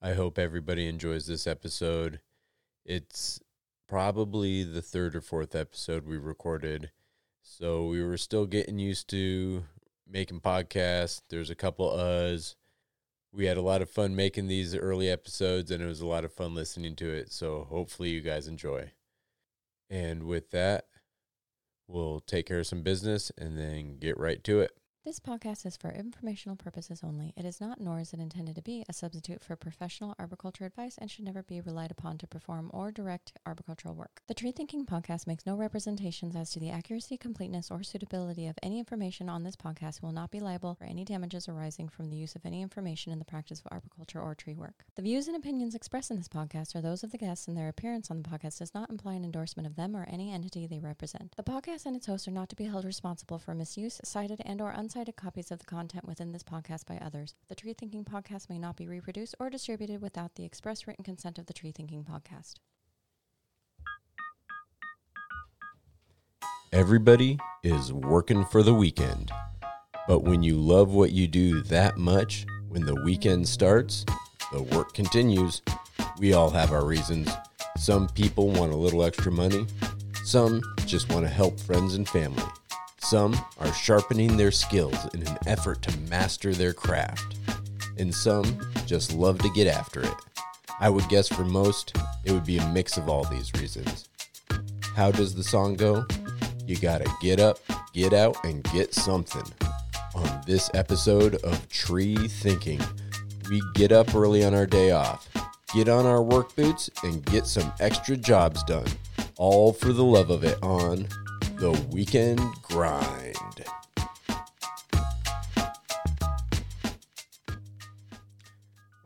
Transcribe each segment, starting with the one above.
I hope everybody enjoys this episode. It's probably the third or fourth episode we recorded. So we were still getting used to making podcasts. There's a couple uhs. We had a lot of fun making these early episodes and it was a lot of fun listening to it. So hopefully you guys enjoy. And with that, we'll take care of some business and then get right to it. This podcast is for informational purposes only. It is not, nor is it intended to be, a substitute for professional arboriculture advice and should never be relied upon to perform or direct arboricultural work. The Tree Thinking Podcast makes no representations as to the accuracy, completeness, or suitability of any information on this podcast will not be liable for any damages arising from the use of any information in the practice of arboriculture or tree work. The views and opinions expressed in this podcast are those of the guests, and their appearance on the podcast does not imply an endorsement of them or any entity they represent. The podcast and its hosts are not to be held responsible for misuse, cited, and or uncited copies of the content within this podcast by others. The Tree Thinking Podcast may not be reproduced or distributed without the express written consent of the Tree Thinking Podcast. Everybody is working for the weekend. But when you love what you do that much, when the weekend starts, the work continues. We all have our reasons. Some people want a little extra money, some just want to help friends and family. Some are sharpening their skills in an effort to master their craft, and some just love to get after it. I would guess for most, it would be a mix of all these reasons. How does the song go? You gotta get up, get out, and get something. On this episode of Tree Thinking, we get up early on our day off, get on our work boots, and get some extra jobs done. All for the love of it on the Weekend Grind.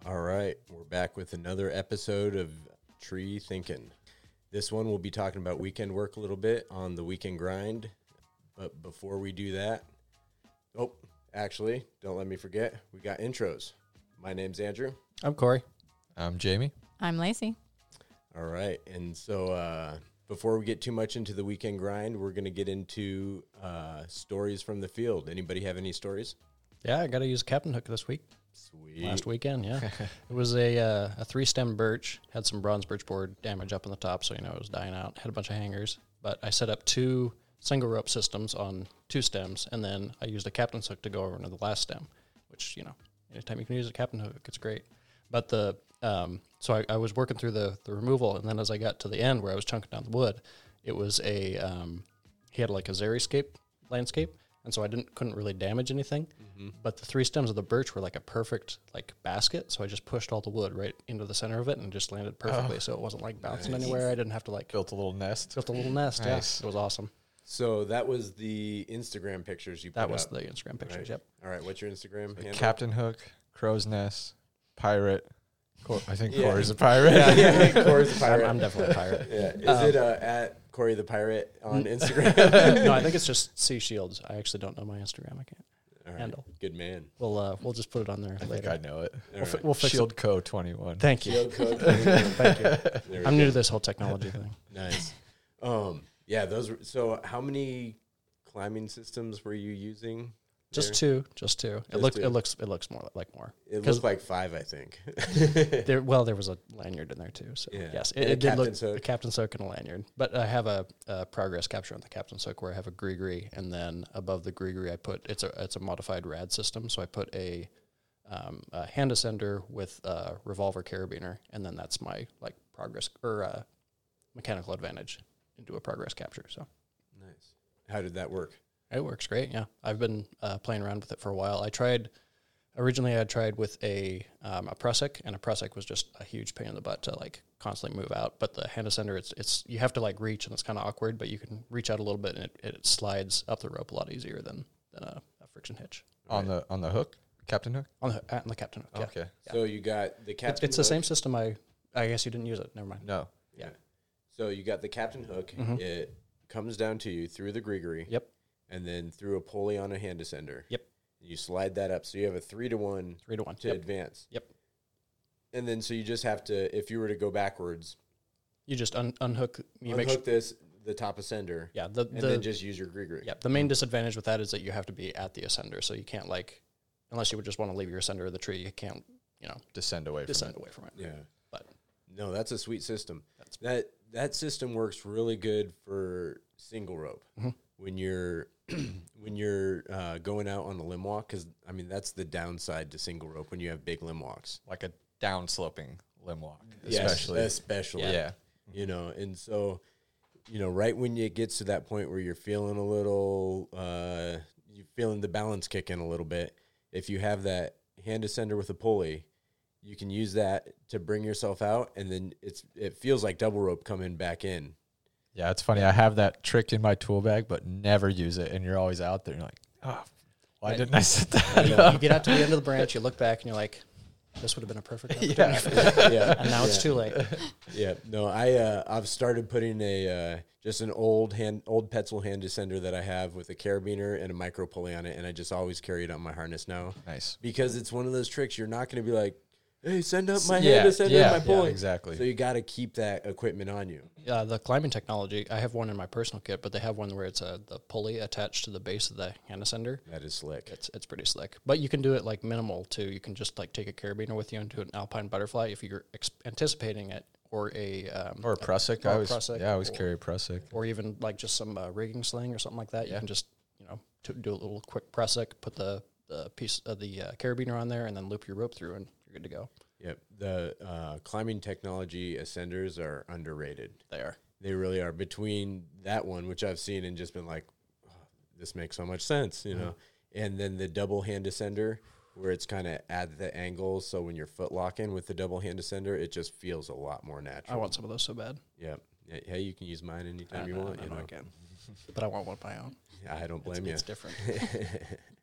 All right, we're back with another episode of Tree Thinking. This one we'll be talking about weekend work a little bit on the Weekend Grind. But before we do that, oh, actually, don't let me forget, we got intros. My name's Andrew. I'm Corey. I'm Jamie. I'm Lacey. All right, and so uh, before we get too much into the weekend grind, we're going to get into uh, stories from the field. Anybody have any stories? Yeah, I got to use captain hook this week. Sweet. Last weekend, yeah. it was a uh, a three stem birch. Had some bronze birch borer damage up on the top, so you know it was dying out. Had a bunch of hangers, but I set up two single rope systems on two stems, and then I used a captain's hook to go over into the last stem, which you know anytime you can use a captain hook, it's great. But the um, so I, I was working through the the removal, and then as I got to the end where I was chunking down the wood, it was a um, he had like a xeriscape landscape, and so I didn't couldn't really damage anything. But the three stems of the birch were like a perfect like basket, so I just pushed all the wood right into the center of it and just landed perfectly. so it wasn't like bouncing Nice. anywhere. I didn't have to like Built a little nest. built a little nest. Nice. Yeah, it was awesome. So that was the Instagram pictures you put That was up, the Instagram pictures. right? Yep. All right, what's your Instagram handle? Captain Hook, Crow's Nest, Pirate. Cor- I think Yeah. Corey's a pirate. yeah, yeah, Corey's I'm, pirate. I'm definitely a pirate. yeah, is it uh, at Corey the Pirate on Instagram? no, I think it's just Sea Shields. I actually don't know my Instagram. I can't. Right, Handle. good man. We'll uh, we'll just put it on there I think. I know it. We'll, right. we'll fix Shield it. Co 21. Thank you. Thank you. I'm go. new to this whole technology thing. Nice. Um, yeah, those were so how many climbing systems were you using? Just two, just two. It looks two. it looks it looks more like more. It looked like five, I think. There, well, there was a lanyard in there too. So Yeah. yes, it, it did look hook. a captain's hook and a lanyard. But I have a, a progress capture on the Captain hook where I have a gree and then above the gree I put it's a it's a modified rad system. So I put a, um, a hand ascender with a revolver carabiner, and then that's my like progress or uh, mechanical advantage into a progress capture. So nice. How did that work? It works great. Yeah, I've been uh, playing around with it for a while. I tried originally. I tried with a um, a Prusik, and a Prusik was just a huge pain in the butt to like constantly move out. But the hand ascender, it's it's you have to like reach, and it's kind of awkward. But you can reach out a little bit, and it, it slides up the rope a lot easier than than a, a friction hitch On the on the hook, Captain Hook. on the on the captain hook. Yeah. Okay. So you got the It's, captain. it's the same system. I I guess you didn't use it. Never mind. No. Yeah. So you got the captain hook. Mhm. It comes down to you through the GriGri. Yep. And then through a pulley on a hand ascender. Yep. You slide that up, so you have a three to one Three to one. to Yep. advance. Yep. And then so you just have to, if you were to go backwards, You just un- unhook. You unhook make sure. this the top ascender, Yeah. The and the then just use your GriGri. Yeah, the main disadvantage with that is that you have to be at the ascender, so you can't like, unless you would just want to leave your ascender of the tree, you can't you know, Descend away from descend it. away from it. Yeah. But No, that's a sweet system. That's- that that system works really good for single rope Mhm. when you're when you're uh, going out on a limb walk. Because I mean, that's the downside to single rope when you have big limb walks, Like a down sloping limb walk, Yes, especially. especially, yeah. you know. And so, you know, right when it gets to that point where you're feeling a little, uh, you're feeling the balance kick in a little bit. If you have that hand ascender with a pulley, you can use that to bring yourself out, and then it's it feels like double rope coming back in. Yeah, it's funny. I have that trick in my tool bag, but never use it. And you're always out there. And you're like, oh, why Right. didn't I set that you, up? you get out to the end of the branch, you look back, and you're like, this would have been a perfect opportunity. Yeah. yeah, And now it's too late. Yeah, no, I uh, I've started putting a uh, just an old hand old Petzl hand descender that I have with a carabiner and a micro pulley on it, and I just always carry it on my harness now Nice. because it's one of those tricks you're not going to be like, hey, send up my Yeah, hand descender yeah, and my yeah, pulley. exactly. So you got to keep that equipment on you. Uh, the climbing technology, I have one in my personal kit, but they have one where it's a the pulley attached to the base of the hand ascender. That is slick. It's it's pretty slick, but you can do it like minimal too. You can just like take a carabiner with you and do an alpine butterfly if you're ex- anticipating it, or a um, Or a Prusik. or I a always, Prusik, yeah, I always or- carry a Prusik. or even like just some uh, rigging sling or something like that. You can just you know to do a little quick Prusik, put the the piece of the uh, carabiner on there, and then loop your rope through, and you're good to go. Yep. The uh, climbing technology ascenders are underrated. They are. They really are. Between that one, which I've seen and just been like, "Oh, this makes so much sense, you know, and then the double hand ascender, where it's kind of at the angle. So when you're foot locking with the double hand ascender, it just feels a lot more natural. I want some of those so bad. Yep. Hey, you can use mine anytime I you know, want. I you know know, I can, but I want one of my own. Yeah, I don't It's, blame you. it's different.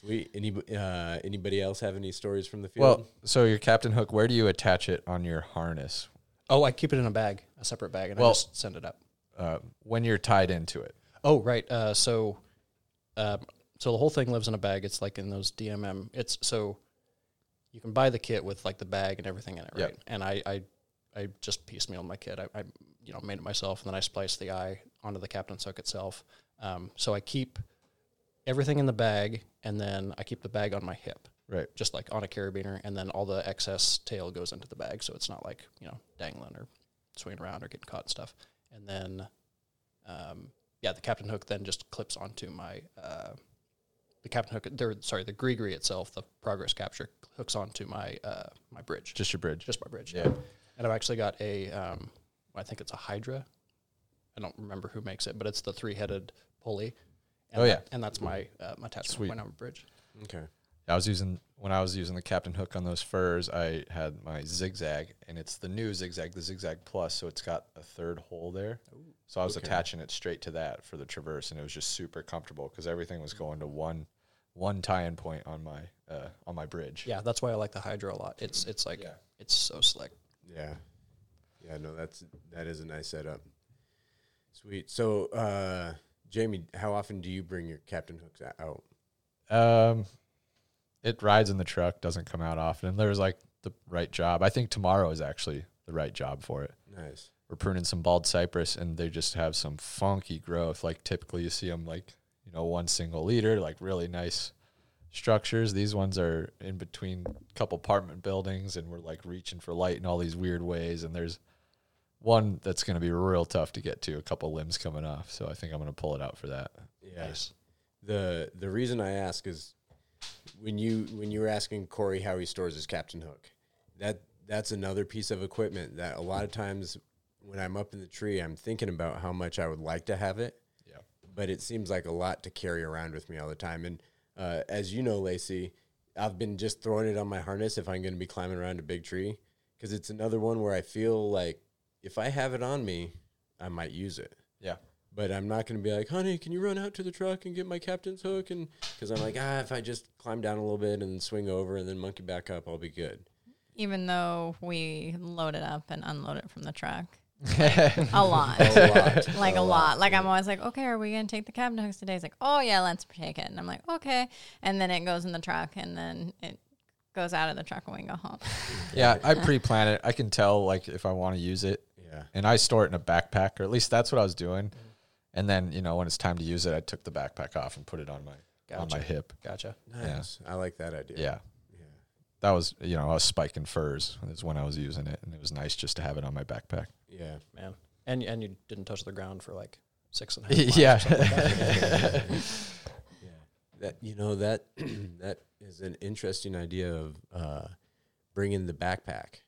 Sweet. Any uh, anybody else have any stories from the field? Well, so your Captain Hook, where do you attach it on your harness Oh, I keep it in a bag, a separate bag, and Well- I just send it up. uh, when you're tied into it? Oh, right. Uh, so, um, so the whole thing lives in a bag. It's like in those DMM. It's so you can buy the kit with like the bag and everything in it, Yep. right? And I, I, I just piecemealed my kit. I, I, you know, made it myself, and then I spliced the eye onto the captain's hook itself. Um, so I keep everything in the bag, and then I keep the bag on my hip, Right. just like on a carabiner, and then all the excess tail goes into the bag, so it's not like you know dangling or swinging around or getting caught and stuff. And then, um, yeah, the captain hook then just clips onto my uh, the captain hook. There, sorry, the gree itself, the progress capture hooks onto my uh, my bridge, Just your bridge. just my bridge. Yeah. And I've actually got a, um, I think it's a Hydra. I don't remember who makes it, but it's the three headed pulley. And Oh, that- yeah. and that's my uh, my attachment Sweet. point on my bridge. okay. I was using when I was using the Captain Hook on those firs. I had my zigzag, and it's the new zigzag, the zigzag plus. So it's got a third hole there. So I was Okay. attaching it straight to that for the traverse, and it was just super comfortable because everything was going to one one tie-in point on my uh, on my bridge. Yeah, that's why I like the Hydra a lot. It's it's like Yeah. it's so slick. Yeah. Yeah, no, that's that is a nice setup. Sweet. So, uh, Jamie, how often do you bring your captain hooks out? Um, it rides in the truck, doesn't come out often. And there's like the right job. I think tomorrow is actually the right job for it. Nice. We're pruning some bald cypress, and they just have some funky growth. Like typically, you see them like you know one single leader, like really nice structures. These ones are in between a couple apartment buildings, and we're like reaching for light in all these weird ways. And there's one that's going to be real tough to get to. A couple limbs coming off, so I think I'm going to pull it out for that. Yeah. Nice. The the reason I ask is when you when you were asking Corey how he stores his captain hook, that that's another piece of equipment that a lot of times when I'm up in the tree, I'm thinking about how much I would like to have it. Yeah. But it seems like a lot to carry around with me all the time. And uh, as you know, Lacey, I've been just throwing it on my harness if I'm going to be climbing around a big tree because it's another one where I feel like if I have it on me, I might use it Yeah. but I'm not going to be like, honey, can you run out to the truck and get my captain's hook? And because I'm like, ah, if I just climb down a little bit and swing over and then monkey back up, I'll be good. Even though we load it up and unload it from the truck. a lot. A lot, like a, lot. Like I'm always like, okay, are we gonna take the cabin hooks today? It's like, oh yeah, let's take it. And I'm like, okay. And then it goes in the truck, and then it goes out of the truck when we go home. Yeah, I pre-plan it. I can tell like if I want to use it, Yeah. and I store it in a backpack, or at least that's what I was doing. And then you know when it's time to use it, I took the backpack off and put it on my on my Gotcha. hip. Gotcha. Nice. I like that idea. Yeah, Yeah. that was you know I was spiking firs is when I was using it, and it was nice just to have it on my backpack. Yeah. man. And and you didn't touch the ground for like six and a half. miles or yeah, something like that. Yeah. That you know that that is an interesting idea of uh, bringing the backpack.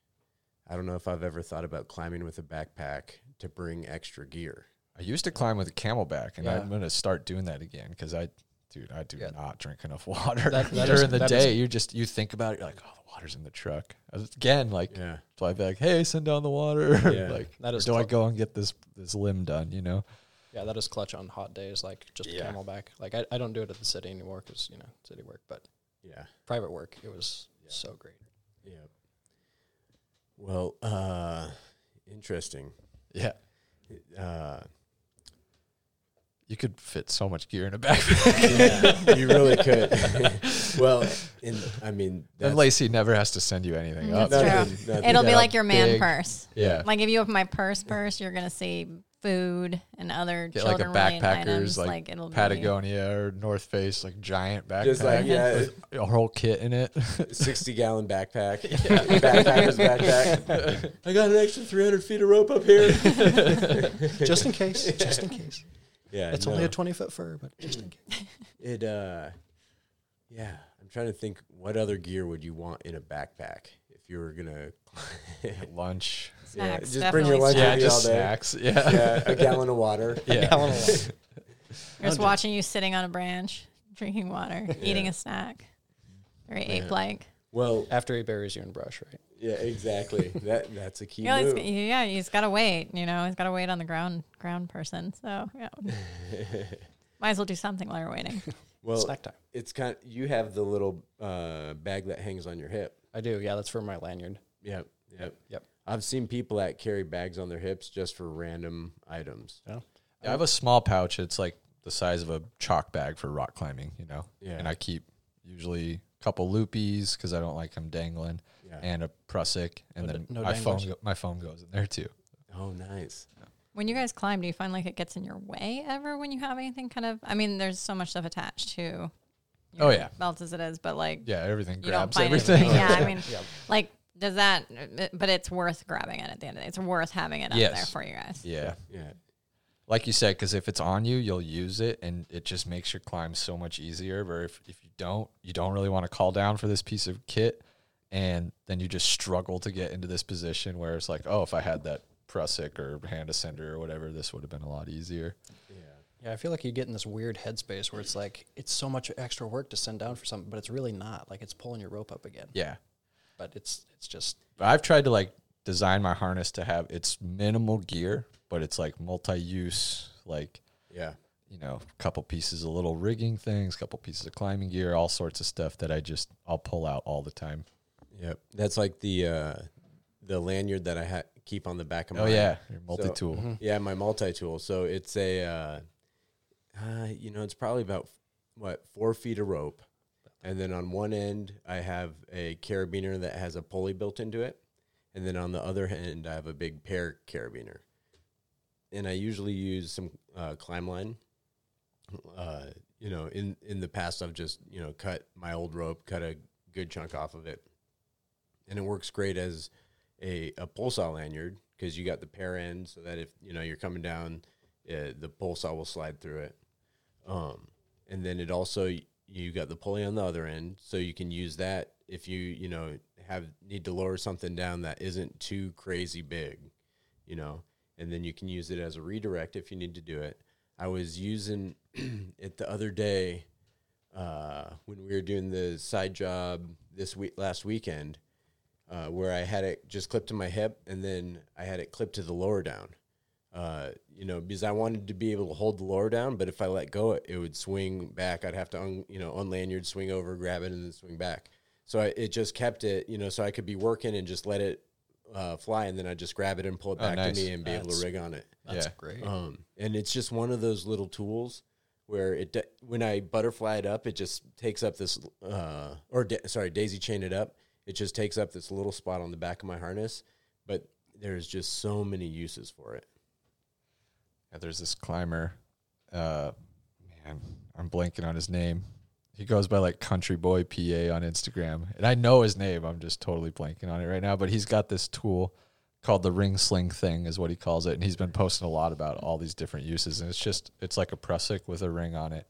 I don't know if I've ever thought about climbing with a backpack to bring extra gear. I used to climb with a CamelBak, and Yeah. I'm gonna start doing that again because I, dude, I do Yeah. not drink enough water That- that during is- the that is- day. you just you think about it, you're like, oh, the water's in the truck. Was- Again, like, Yeah. so I'd be like, hey, send down the water. Yeah. like, That or is do I go and get this this limb done? You know? Yeah, that is clutch on hot days, like just Yeah. CamelBak. Like I, I don't do it at the city anymore because you know city work, but Yeah. private work, it was Yeah. so great. Yeah. Well, uh, interesting. Yeah. Uh, You could fit so much gear in a backpack. yeah, you really could. well, in, I mean, and Lacey never has to send you anything Mm, up. that's true. nothing- nothing. It'll be like your man big- purse. Yeah. Like if you open my purse purse, you're gonna see food and other Get like a children related backpacker's items. like, Like, it'll Patagonia or North Face, like giant backpack. Just like yeah, with a whole kit in it. sixty gallon backpack, backpacker's backpack. I got an extra three hundred feet of rope up here. just in case, just in case. Yeah, It's no. only a twenty foot fir, but just in case. It uh yeah, I'm trying to think what other gear would you want in a backpack if you were gonna Lunch. Yeah, Snacks, just bring your definitely lunch Yeah, with you all day. snacks. Yeah. Yeah, a gallon of water. Yeah. Gallon of water. Just watching you sitting on a branch, drinking water, eating a snack. Very Yeah. ape like. Well, After he buries you in brush, right? yeah, exactly. That that's a key Yeah, move. it's, yeah, he's got to wait. You know, he's got to wait on the ground ground person. So yeah, might as well do something while you're waiting. well, Snack time. it's kind. Of, you have the little uh, bag that hangs on your hip. I do. Yeah, that's for my lanyard. Yep, yep, Yep. I've seen people that carry bags on their hips just for random items. Yeah. I have a small pouch. It's like the size of a chalk bag for rock climbing, you know. Yeah. And I keep usually a couple loopies because I don't like them dangling, Yeah. and a Prusik, and No then no my phone go, my phone goes in there too. oh, nice. When you guys climb, do you find like it gets in your way ever when you have anything kind of? I mean, there's so much stuff attached to. your Oh, yeah. belt as it is, but like Yeah, everything grabs find everything. anything. Yeah, I mean, Yeah. like does that? Uh, but it's worth grabbing it at the end of the day. It's worth having it up Yes. there for you guys. yeah. Yeah, Like you said, because if it's on you, you'll use it, and it just makes your climb so much easier. But if, if you don't, you don't really want to call down for this piece of kit, and then you just struggle to get into this position where it's like, oh, if I had that Prusik or hand ascender or whatever, this would have been a lot easier. yeah. Yeah, I feel like you get in this weird headspace where it's like it's so much extra work to send down for something, but it's really not. Like it's pulling your rope up again. Yeah. But it's it's just But I've tried to like design my harness to have it's minimal gear, but it's like multi-use, like Yeah. you know, a couple pieces of little rigging things, couple pieces of climbing gear, all sorts of stuff that I just I'll pull out all the time. Yep. That's like the uh, the lanyard that I ha- keep on the back of my Oh yeah, your multi-tool. mm-hmm. Yeah, my multi tool. So it's a, uh, uh, you know, it's probably about what four feet of rope, and then on one end I have a carabiner that has a pulley built into it, and then on the other end I have a big pear carabiner, and I usually use some uh, climb line. Uh, you know, in in the past I've just you know cut my old rope, cut a good chunk off of it, and it works great as a a pole saw lanyard because you got the pear end so that if you know you're coming down, uh, the pole saw will slide through it. Um, and then it also you got the pulley on the other end, so you can use that if you you know have need to lower something down that isn't too crazy big, you know, and then you can use it as a redirect if you need to do it. I was using it the other day uh, when we were doing the side job this week last weekend uh, where I had it just clipped to my hip and then I had it clipped to the lower down. Uh, you know, because I wanted to be able to hold the lower down, but if I let go, it, it would swing back. I'd have to, un, you know, unlanyard, swing over, grab it, and then swing back. So I, it just kept it, you know, so I could be working and just let it uh, fly, and then I just grab it and pull it Oh, back nice. to me and be able to rig on it. that's Yeah. great. Um, and it's just one of those little tools where it da- when I butterfly it up, it just takes up this uh, or da- sorry, daisy chain it up. It just takes up this little spot on the back of my harness, but there's just so many uses for it. Yeah, there's this climber. Uh, man, I'm blanking on his name. he goes by like Country Boy PA on Instagram, and I know his name. I'm just totally blanking on it right now. But he's got this tool called the ring sling thing, is what he calls it, and he's been posting a lot about all these different uses. And it's just it's like a prusik with a ring on it.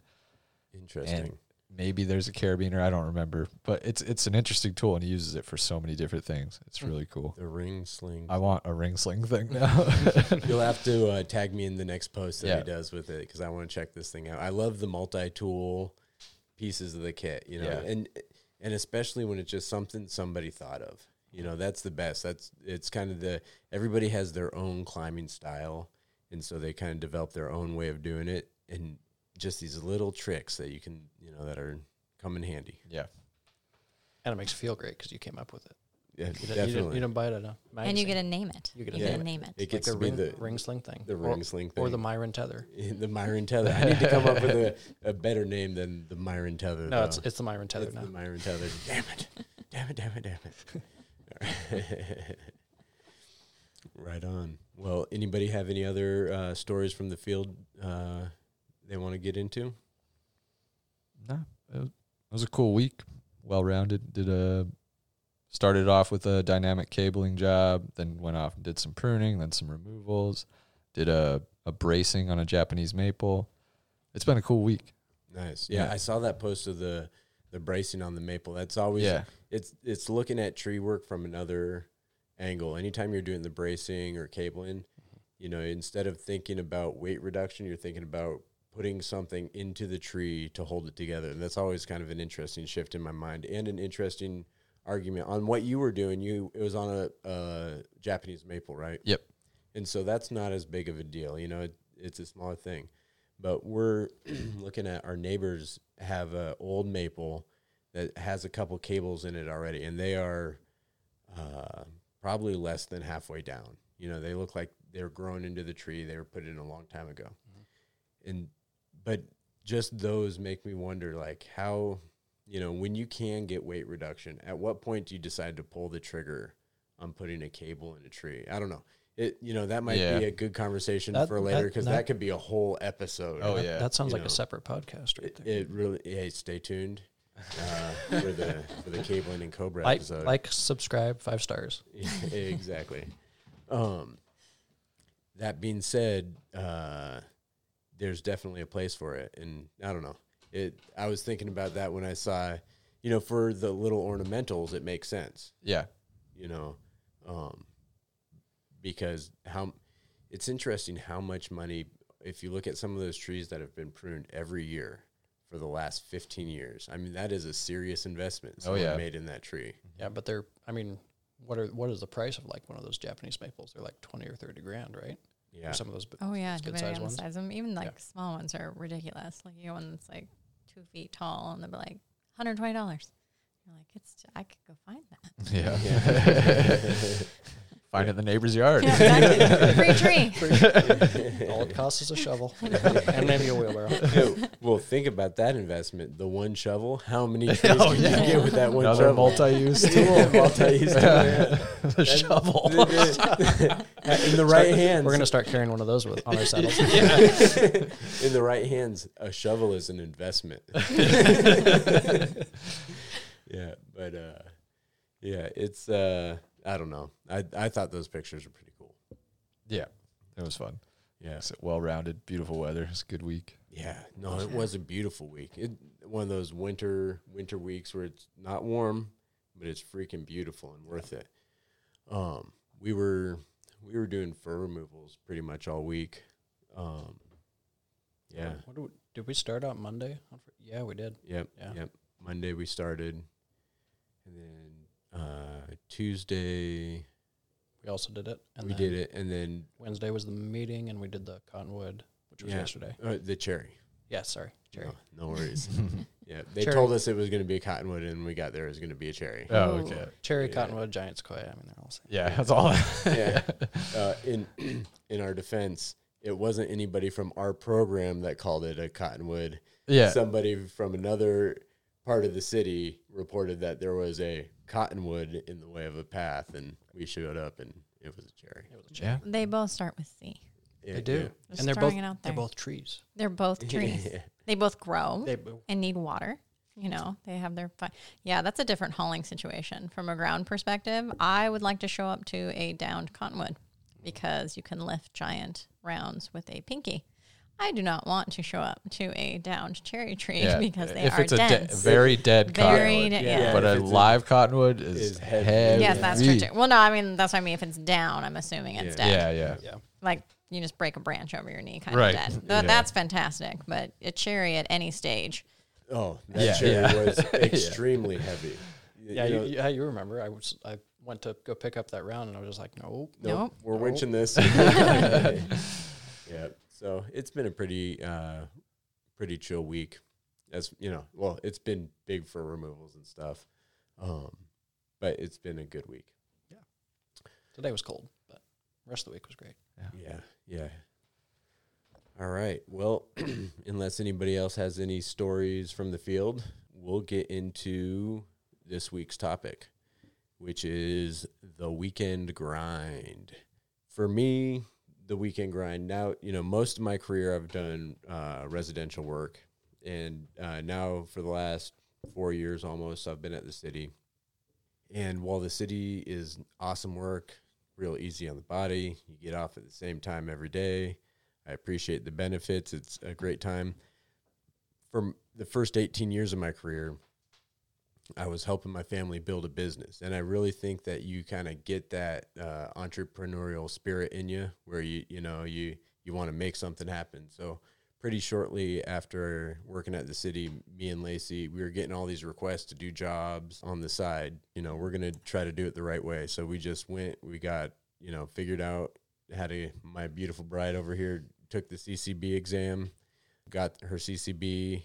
Interesting. And maybe there's a carabiner. I don't remember, but it's it's an interesting tool, and he uses it for so many different things. It's really cool. the ring sling. I want a ring sling thing now. You'll have to uh, tag me in the next post that Yeah. he does with it because I want to check this thing out. I love the multi-tool pieces of the kit, you know, Yeah. and and especially when it's just something somebody thought of. You know, that's the best. That's it's kind of the everybody has their own climbing style, and so they kind of develop their own way of doing it, and just these little tricks that you can, you know, that are come in handy. yeah, And it makes you feel great because you came up with it. Yeah, You didn't, you definitely. didn't, you didn't buy it at a magazine. And you get to name it. You You get get, to to name name it. it like gets a to be the ring sling thing. the Or- ring sling thing Or the Myron tether. the Myron Tether. I need to come up with a, a better name than the Myron Tether. No, though. it's it's the Myron tether It's now. the Myron Tether. Damn it. Damn it, damn it, damn it. right on. Well, anybody have any other uh, stories from the field uh, they want to get into? no, it was, it was a cool week. Well rounded. Did a started off with a dynamic cabling job, then went off and did some pruning, then some removals. Did a a bracing on a Japanese maple. It's been a cool week. Nice. Yeah, Yeah. I saw that post of the the bracing on the maple. That's always Yeah, it's it's looking at tree work from another angle. Anytime you're doing the bracing or cabling, you know, instead of thinking about weight reduction, you're thinking about putting something into the tree to hold it together. And that's always kind of an interesting shift in my mind and an interesting argument on what you were doing. You it was on a, a Japanese maple, right? Yep. And so that's not as big of a deal. You know, it, it's a smaller thing. But we're looking at our neighbors have a old maple that has a couple cables in it already, and they are uh, probably less than halfway down. You know, they look like they're grown into the tree. They were put in a long time ago, and but just those make me wonder, like how you know when you can get weight reduction. At what point do you decide to pull the trigger on putting a cable in a tree? I don't know. It you know that might Yeah. be a good conversation That- for later because that, that- could be a whole episode. Oh, That- yeah. That sounds You like know. a separate podcast right It, there. it really. Hey, stay tuned uh, for the for the cabling and Cobra like, episode. like, subscribe, five stars. Yeah, exactly. Um, that being said, uh, there's definitely a place for it, and I don't know. It. I was thinking about that when I saw, you know, for the little ornamentals, it makes sense. yeah, You know, um, because how it's interesting how much money. If you look at some of those trees that have been pruned every year for the last 15 years, I mean that is a serious investment. Oh, someone yeah. made in that tree. Yeah, but they're. I mean, what are what is the price of like one of those Japanese maples? They're like twenty or thirty grand, right? Yeah, For some of those. b- Oh yeah, good depending size on ones. the size of them. Even like Yeah. small ones are ridiculous. Like you get one that's like two feet tall, and they'll be like hundred twenty dollars. You're like, it's I could go find that. yeah. Find it in the neighbor's yard. Yeah, exactly. Free tree. All it costs is a shovel and maybe a wheelbarrow. Yeah, well, think about that investment. The one shovel. How many trees Oh, can yeah. you get with that one Another shovel? multi-use tool. multi-use tool. yeah. the shovel. In the right hands, We're gonna start carrying one of those with, on our saddles. in the right hands, a shovel is an investment. yeah, but uh, yeah, it's uh, I don't know. I I thought those pictures were pretty cool. Yeah, it was fun. Yeah, It's well-rounded, beautiful weather. It's a good week. yeah. No, it was a beautiful week. It one of those winter winter weeks where it's not warm, but it's freaking beautiful and worth it. Um, we were we were doing fir removals pretty much all week. Um, yeah. What do we, did we start out Monday? Yeah, we did. Yep. Yeah. Yep. Monday we started, and then uh, Tuesday We also did it. And we did it, and then Wednesday was the meeting, and we did the cottonwood, which was Yeah. yesterday. uh, the cherry. Yeah, sorry, cherry. No, no worries. yeah, they Cherry. told us it was going to be a cottonwood, and we got there it was going to be a cherry. Oh, Ooh. okay. Cherry, Yeah. cottonwood, giant sequoia. I mean, they're all the same. Yeah, that's all. yeah. Uh, in in our defense, it wasn't anybody from our program that called it a cottonwood. yeah. Somebody from another part of the city reported that there was a cottonwood in the way of a path, and we showed up, and it was a cherry. It was a cherry. yeah. They both start with C. Yeah, They do, yeah. Just and they're both it out they're both trees. They're both trees. They both grow They and need water. You know, they have their fun. Yeah, that's a different hauling situation. From a ground perspective, I would like to show up to a downed cottonwood because you can lift giant rounds with a pinky. I do not want to show up to a downed cherry tree Yeah, because they if are it's a de- dense. very dead Very cottonwood, de- Yeah. yeah. but If a it's a- live cottonwood is, is heavy. heavy. Yes, that's true too. Well, no, I mean that's what I mean. If it's down, I'm assuming it's Yeah. dead. Yeah, yeah. Yeah. Like you just break a branch over your knee, kind Right. of dead. Th- Yeah. That's fantastic. But a cherry at any stage, Oh, that Yeah, cherry yeah. was extremely heavy. Y- Yeah, you you, know, yeah, you remember. I was I went to go pick up that round, and I was just like, nope. Nope, Nope. we're Nope. winching this. yeah, so it's been a pretty, uh, pretty chill week. As you know, well, it's been big for removals and stuff, um, but it's been a good week. Yeah. Today was cold, but rest of the week was great. Yeah, yeah. All right. Well, unless anybody else has any stories from the field, we'll get into this week's topic, which is the weekend grind. For me, the weekend grind. Now, you know, most of my career I've done uh, residential work, and uh, now for the last four years almost, I've been at the city. And while the city is awesome work, real easy on the body, you get off at the same time every day. I appreciate the benefits. It's a great time. For the first 18 years of my career, I was helping my family build a business. And I really think that you kind of get that uh, entrepreneurial spirit in you where you, you know, you, you want to make something happen. So pretty shortly after working at the city, me and Lacey, we were getting all these requests to do jobs on the side. You know, we're going to try to do it the right way. So we just went, we got, you know, figured out, had a, my beautiful bride over here took the CCB exam, got her CCB.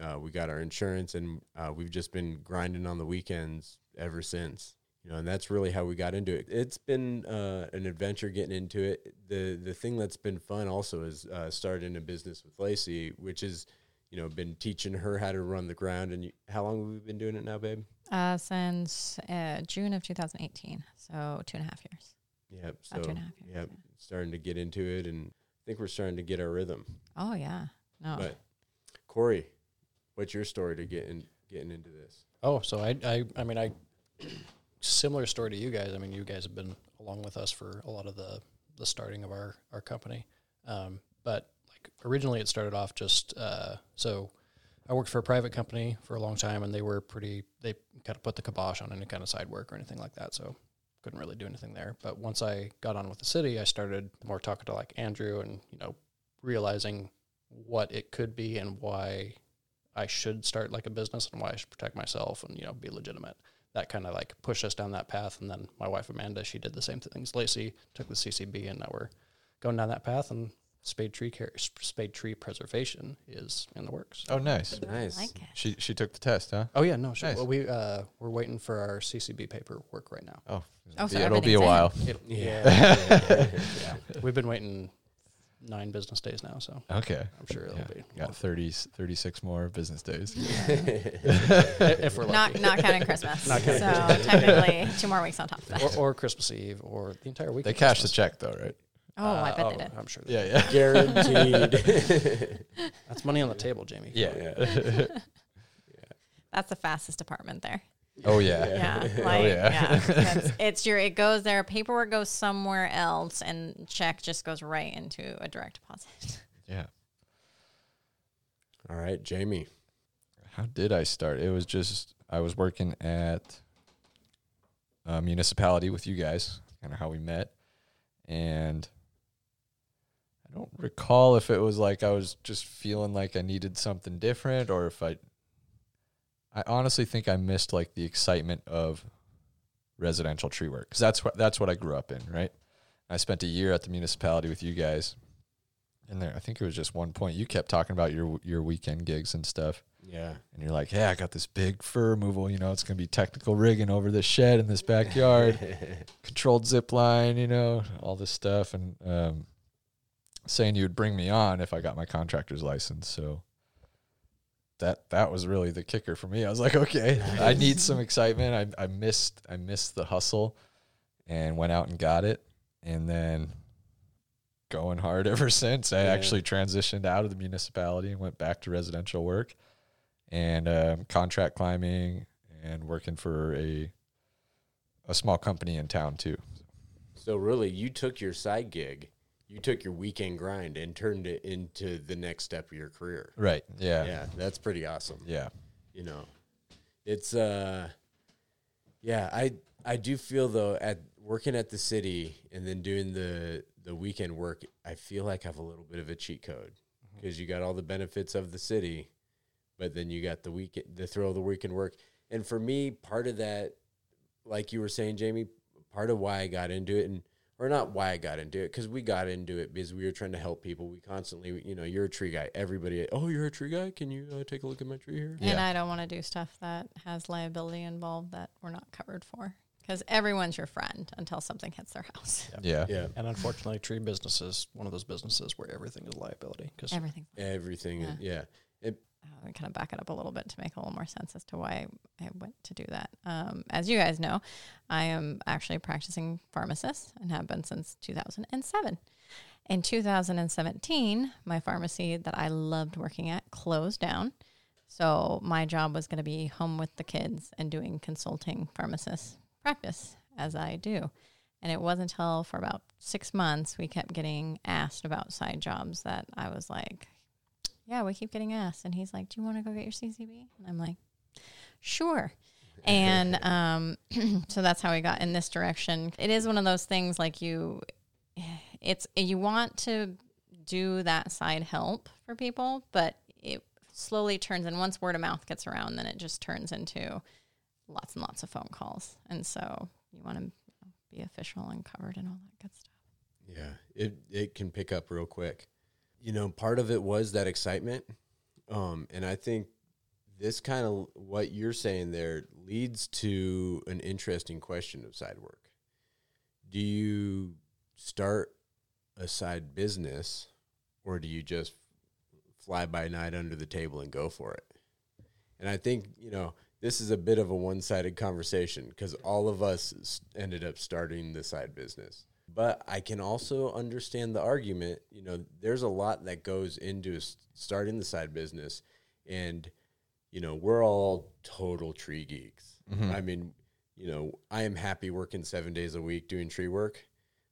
Uh, we got our insurance and uh, we've just been grinding on the weekends ever since you know and that's really how we got into it it's been uh, an adventure getting into it the the thing that's been fun also is uh, starting a business with lacey which is you know been teaching her how to run the ground and you, how long have we been doing it now babe uh, since uh, June of 2018, so two and a half years. yep so About two and a half years. yep starting to get into it and i think we're starting to get our rhythm Oh yeah, no. but corey what's your story to get in getting into this Oh, so I, I, I mean, I, similar story to you guys. I mean, you guys have been along with us for a lot of the, the starting of our, our company. Um, but like originally it started off just, uh, so I worked for a private company for a long time and they were pretty, they kind of put the kibosh on any kind of side work or anything like that. So couldn't really do anything there. But once I got on with the city, I started more talking to like Andrew and, you know, realizing what it could be and why I should start like a business and why I should protect myself and, you know, be legitimate. That kind of like pushed us down that path. And then my wife, Amanda, she did the same things. Lacey took the CCB and now we're going down that path and spade tree care, spade tree preservation is in the works. Oh, nice. nice like. She she took the test, huh? Oh yeah, no, sure. Nice. Well, we, uh, we're waiting for our CCB paperwork right now. Oh, Oh, so it'll be a everything's in. while. It, Yeah. yeah. We've been waiting nine business days now. So Okay. I'm sure it'll Yeah. be. Got 30, 36 more business days. if we're Not lucky. not counting Christmas. Not counting so technically, two more weeks on top of that. or, or Christmas Eve or the entire week. They of cashed the check though, right? Oh, I Uh, bet they did. I'm sure. They Yeah, yeah. guaranteed That's money on the table, Jamie. yeah That's the fastest department there. Oh yeah. Yeah, Oh, like yeah. yeah, it's your. It goes there. Paperwork goes somewhere else, and check just goes right into a direct deposit. Yeah. all right jamie How did I start? It was just I was working at a municipality with you guys, kind of how we met, and I don't recall if it was like I was just feeling like I needed something different, or if I. I honestly think I missed like the excitement of residential tree work because that's what that's what I grew up in, right? I spent a year at the municipality with you guys, and there I think it was just one point you kept talking about your your weekend gigs and stuff yeah and you're like, yeah, I got this big fir removal. You know, it's gonna be technical rigging over this shed in this backyard, controlled zip line. You know, all this stuff, and um, saying you would bring me on if I got my contractor's license. So that that was really the kicker for me. I was like, okay, I need some excitement. I I missed I missed the hustle, and went out and got it, and then going hard ever since. I Yeah. actually transitioned out of the municipality and went back to residential work and um, contract climbing and working for a a small company in town too. So really, you took your side gig, you took your weekend grind, and turned it into the next step of your career. Right. Yeah. Yeah, that's pretty awesome. Yeah. You know, it's uh, yeah. I I do feel though at working at the city and then doing the the weekend work, I feel like I have a little bit of a cheat code because you got all the benefits of the city, but then you got the weekend, the thrill of the weekend work. And for me, part of that, like you were saying, Jamie, part of why I got into it and or not why I got into it because we got into it because we were trying to help people. We constantly, you know, you're a tree guy. Everybody, oh, you're a tree guy. Can you uh, take a look at my tree here? And Yeah. I don't want to do stuff that has liability involved that we're not covered for. Because everyone's your friend until something hits their house. Yeah. Yeah, And unfortunately, tree business is one of those businesses where everything is liability. Because Everything. everything. Yeah. Yeah, It, uh, kind of back it up a little bit to make a little more sense as to why I went to do that. Um, as you guys know, I am actually practicing pharmacist and have been since 2007. In 2017, my pharmacy that I loved working at closed down. So my job was going to be home with the kids and doing consulting pharmacist practice as I do. And it wasn't until for about six months we kept getting asked about side jobs that I was like, yeah, we keep getting asked. And he's like, do you want to go get your CCB? And I'm like, sure. And um, so that's how we got in this direction. It is one of those things like you, it's, you want to do that side help for people, but it slowly turns and once word of mouth gets around, then it just turns into lots and lots of phone calls. And so you want to be official and covered and all that good stuff. Yeah, it it can pick up real quick. You know, part of it was that excitement, um, and I think this kind of what you're saying there leads to an interesting question of side work. Do you start a side business, or do you just fly by night under the table and go for it? And I think you know this is a bit of a one-sided conversation because all of us ended up starting the side business. But I can also understand the argument. You know, there's a lot that goes into starting the side business, and you know, we're all total tree geeks. I mean, you know, I am happy working seven days a week doing tree work.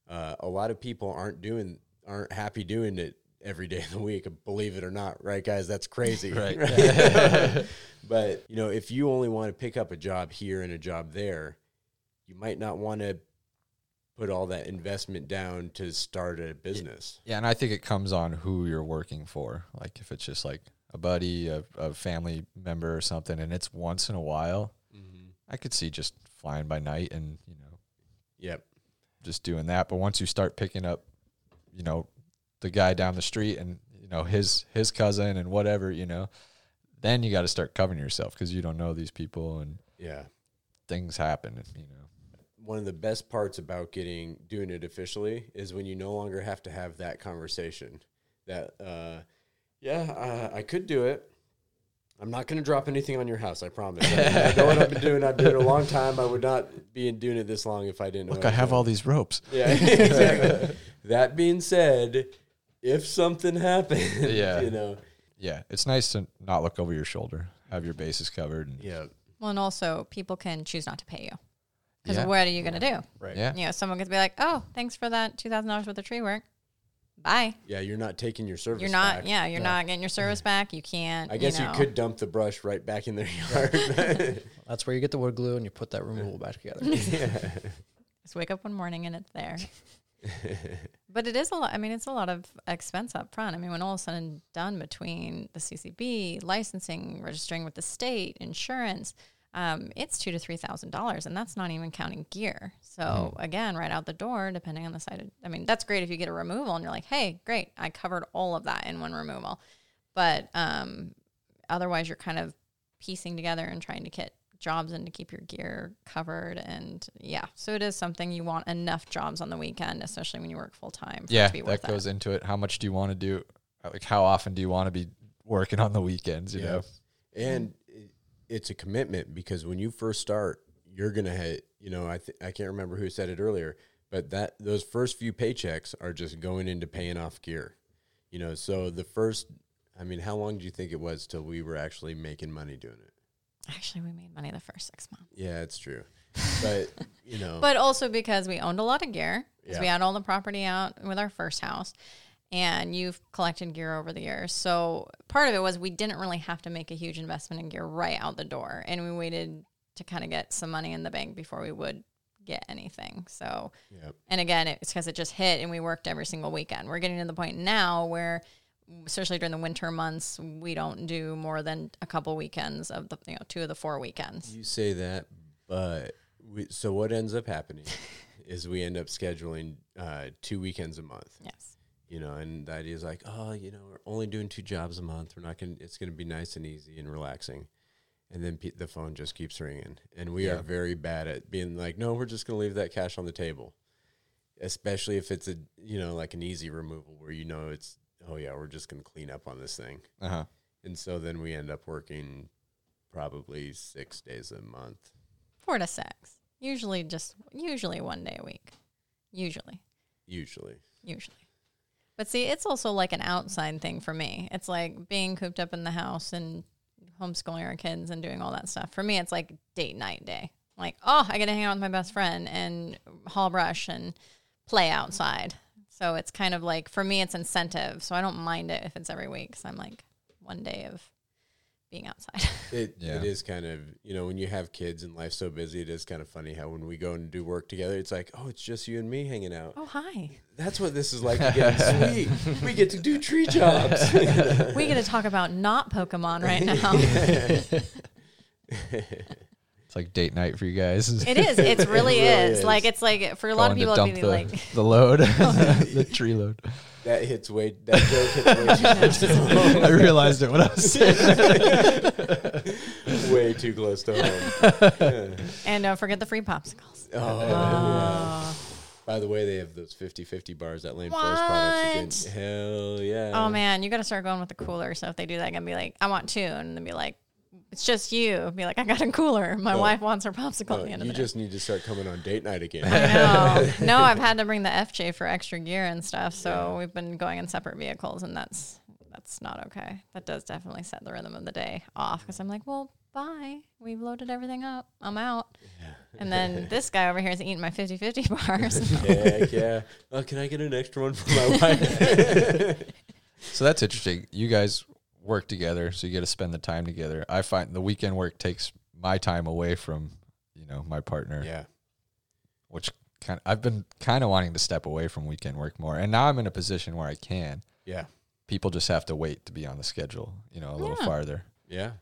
Uh, a lot of people aren't doing aren't happy doing it every day of the week. Believe it or not, right, guys? That's crazy, Right. but you know, if you only want to pick up a job here and a job there, you might not want to put all that investment down to start a business. Yeah, and I think it comes on who you're working for. Like if it's just like a buddy, a, a family member or something, and it's once in a while, mm-hmm. I could see just flying by night and, you know, Yep. just doing that. But once you start picking up, you know, the guy down the street and, you know, his his cousin and whatever, you know, then you got to start covering yourself because you don't know these people and Yeah. things happen, you know. One of the best parts about getting doing it officially is when you no longer have to have that conversation. That uh, yeah, uh, I could do it. I'm not going to drop anything on your house. I promise. I, I know what I've been doing. I've been doing it a long time. I would not be doing it this long if I didn't. Look, what I have all these ropes. Yeah, exactly. that being said, if something happens, Yeah. you know, Yeah, it's nice to not look over your shoulder, have your bases covered. And, yeah, Well, and also people can choose not to pay you. Because Yeah. what are you going to do? right. Yeah. You know, someone could be like, "Oh, thanks for that two thousand dollars worth of tree work. Bye." yeah, you're not taking your service. You're not. back. Yeah, you're No. not getting your service back. You can't. I guess you, know. could dump the brush right back in their yard. That's where you get the wood glue and you put that removal back together. yeah. Just wake up one morning and it's there. but it is a lot. I mean, it's a lot of expense up front. I mean, when all is said and done between the CCB, licensing, registering with the state, insurance, um, it's two to three thousand dollars, and that's not even counting gear. So again, right out the door, depending on the side. Of, I mean, that's great if you get a removal and you're like, hey, great, I covered all of that in one removal. But um, otherwise, you're kind of piecing together and trying to get jobs in to keep your gear covered and yeah so it is something you want enough jobs on the weekend especially when you work full time Yeah, to be worth that goes into it. How much do you want to do? Like, how often do you want to be working on the weekends? You Yeah. know, and it, it's a commitment because when you first start, you're gonna hit. You know, I th- I can't remember who said it earlier, but that those first few paychecks are just going into paying off gear. You know, so the first I mean, how long do you think it was till we were actually making money doing it? Actually, we made money the first six months. Yeah, it's true. But, you know, But also because we owned a lot of gear, because we had all the property out with our first house, and you've collected gear over the years. So part of it was we didn't really have to make a huge investment in gear right out the door, and we waited to kind of get some money in the bank before we would get anything. So, yeah, and again, it's because it just hit, and we worked every single weekend. We're getting to the point now where. Especially during the winter months, we don't do more than a couple weekends of the you know two of the four weekends. you say that, but we, so what ends up happening is we end up scheduling uh, two weekends a month. Yes. You know, and the idea is like, oh, you know, we're only doing two jobs a month. We're not going to, it's going to be nice and easy and relaxing. And then pe- the phone just keeps ringing. And we are very bad at being like, no, we're just going to leave that cash on the table. Especially if it's a, you know, like an easy removal where you know it's, oh, yeah, we're just going to clean up on this thing. Uh huh. And so then we end up working probably six days a month. Four to six. Usually just usually one day a week. Usually. Usually. Usually. But see, it's also like an outside thing for me. It's like being cooped up in the house and homeschooling our kids and doing all that stuff. For me, it's like date night day. Like, oh, I get to hang out with my best friend and haul brush and play outside. So it's kind of like, for me, it's incentive. So I don't mind it if it's every week. So I'm like one day of being outside. It Yeah. it is kind of you know when you have kids and life's so busy, it is kind of funny how when we go and do work together, it's like oh it's just you and me hanging out. oh, hi. That's what this is like again. Sweet, we get to do tree jobs. We get to talk about not Pokemon right now. It's like date night for you guys. It is. It really, really is. is. Like it's like for a lot of people, to it'd dump be the, like, the load, the tree load. that hits way that joke hits way too close. I realized it when I was saying way too close to home. and don't forget the free popsicles. Oh, Oh, by the way, they have those 50-50 bars at Lane Forest Products again. Hell yeah! oh man, you got to start going with the cooler. So if they do that, I'm gonna be like, I want two, and then be like, it's just you. Be like, I got a cooler. My No. wife wants her popsicle No, at the end you of the just need to start coming on date night again. day. I know. no, I've had to bring the FJ for extra gear and stuff. So Yeah. we've been going in separate vehicles, and that's that's not okay. That does definitely set the rhythm of the day off because I'm like, well, bye. We've loaded everything up. I'm out. And then this guy over here is eating my 50 50 bars. Heck yeah! Oh, can I get an extra one for my wife? So that's interesting. You guys work together, so you get to spend the time together. I find the weekend work takes my time away from, you know, my partner, yeah, which kind of, I've been kind of wanting to step away from weekend work more. And now I'm in a position where I can. yeah, People just have to wait to be on the schedule, you know, a little farther. yeah.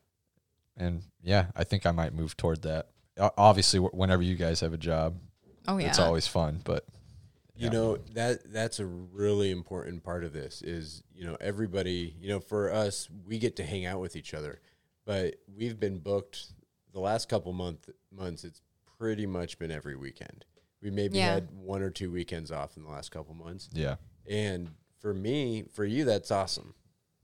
And yeah, I think I might move toward that. Obviously, whenever you guys have a job, Oh, yeah. it's always fun, but You Yeah. know that that's a really important part of this is you know everybody you know for us we get to hang out with each other, but we've been booked the last couple month months. It's pretty much been every weekend. We maybe Yeah. had one or two weekends off in the last couple months, yeah. and for me, for you, that's awesome.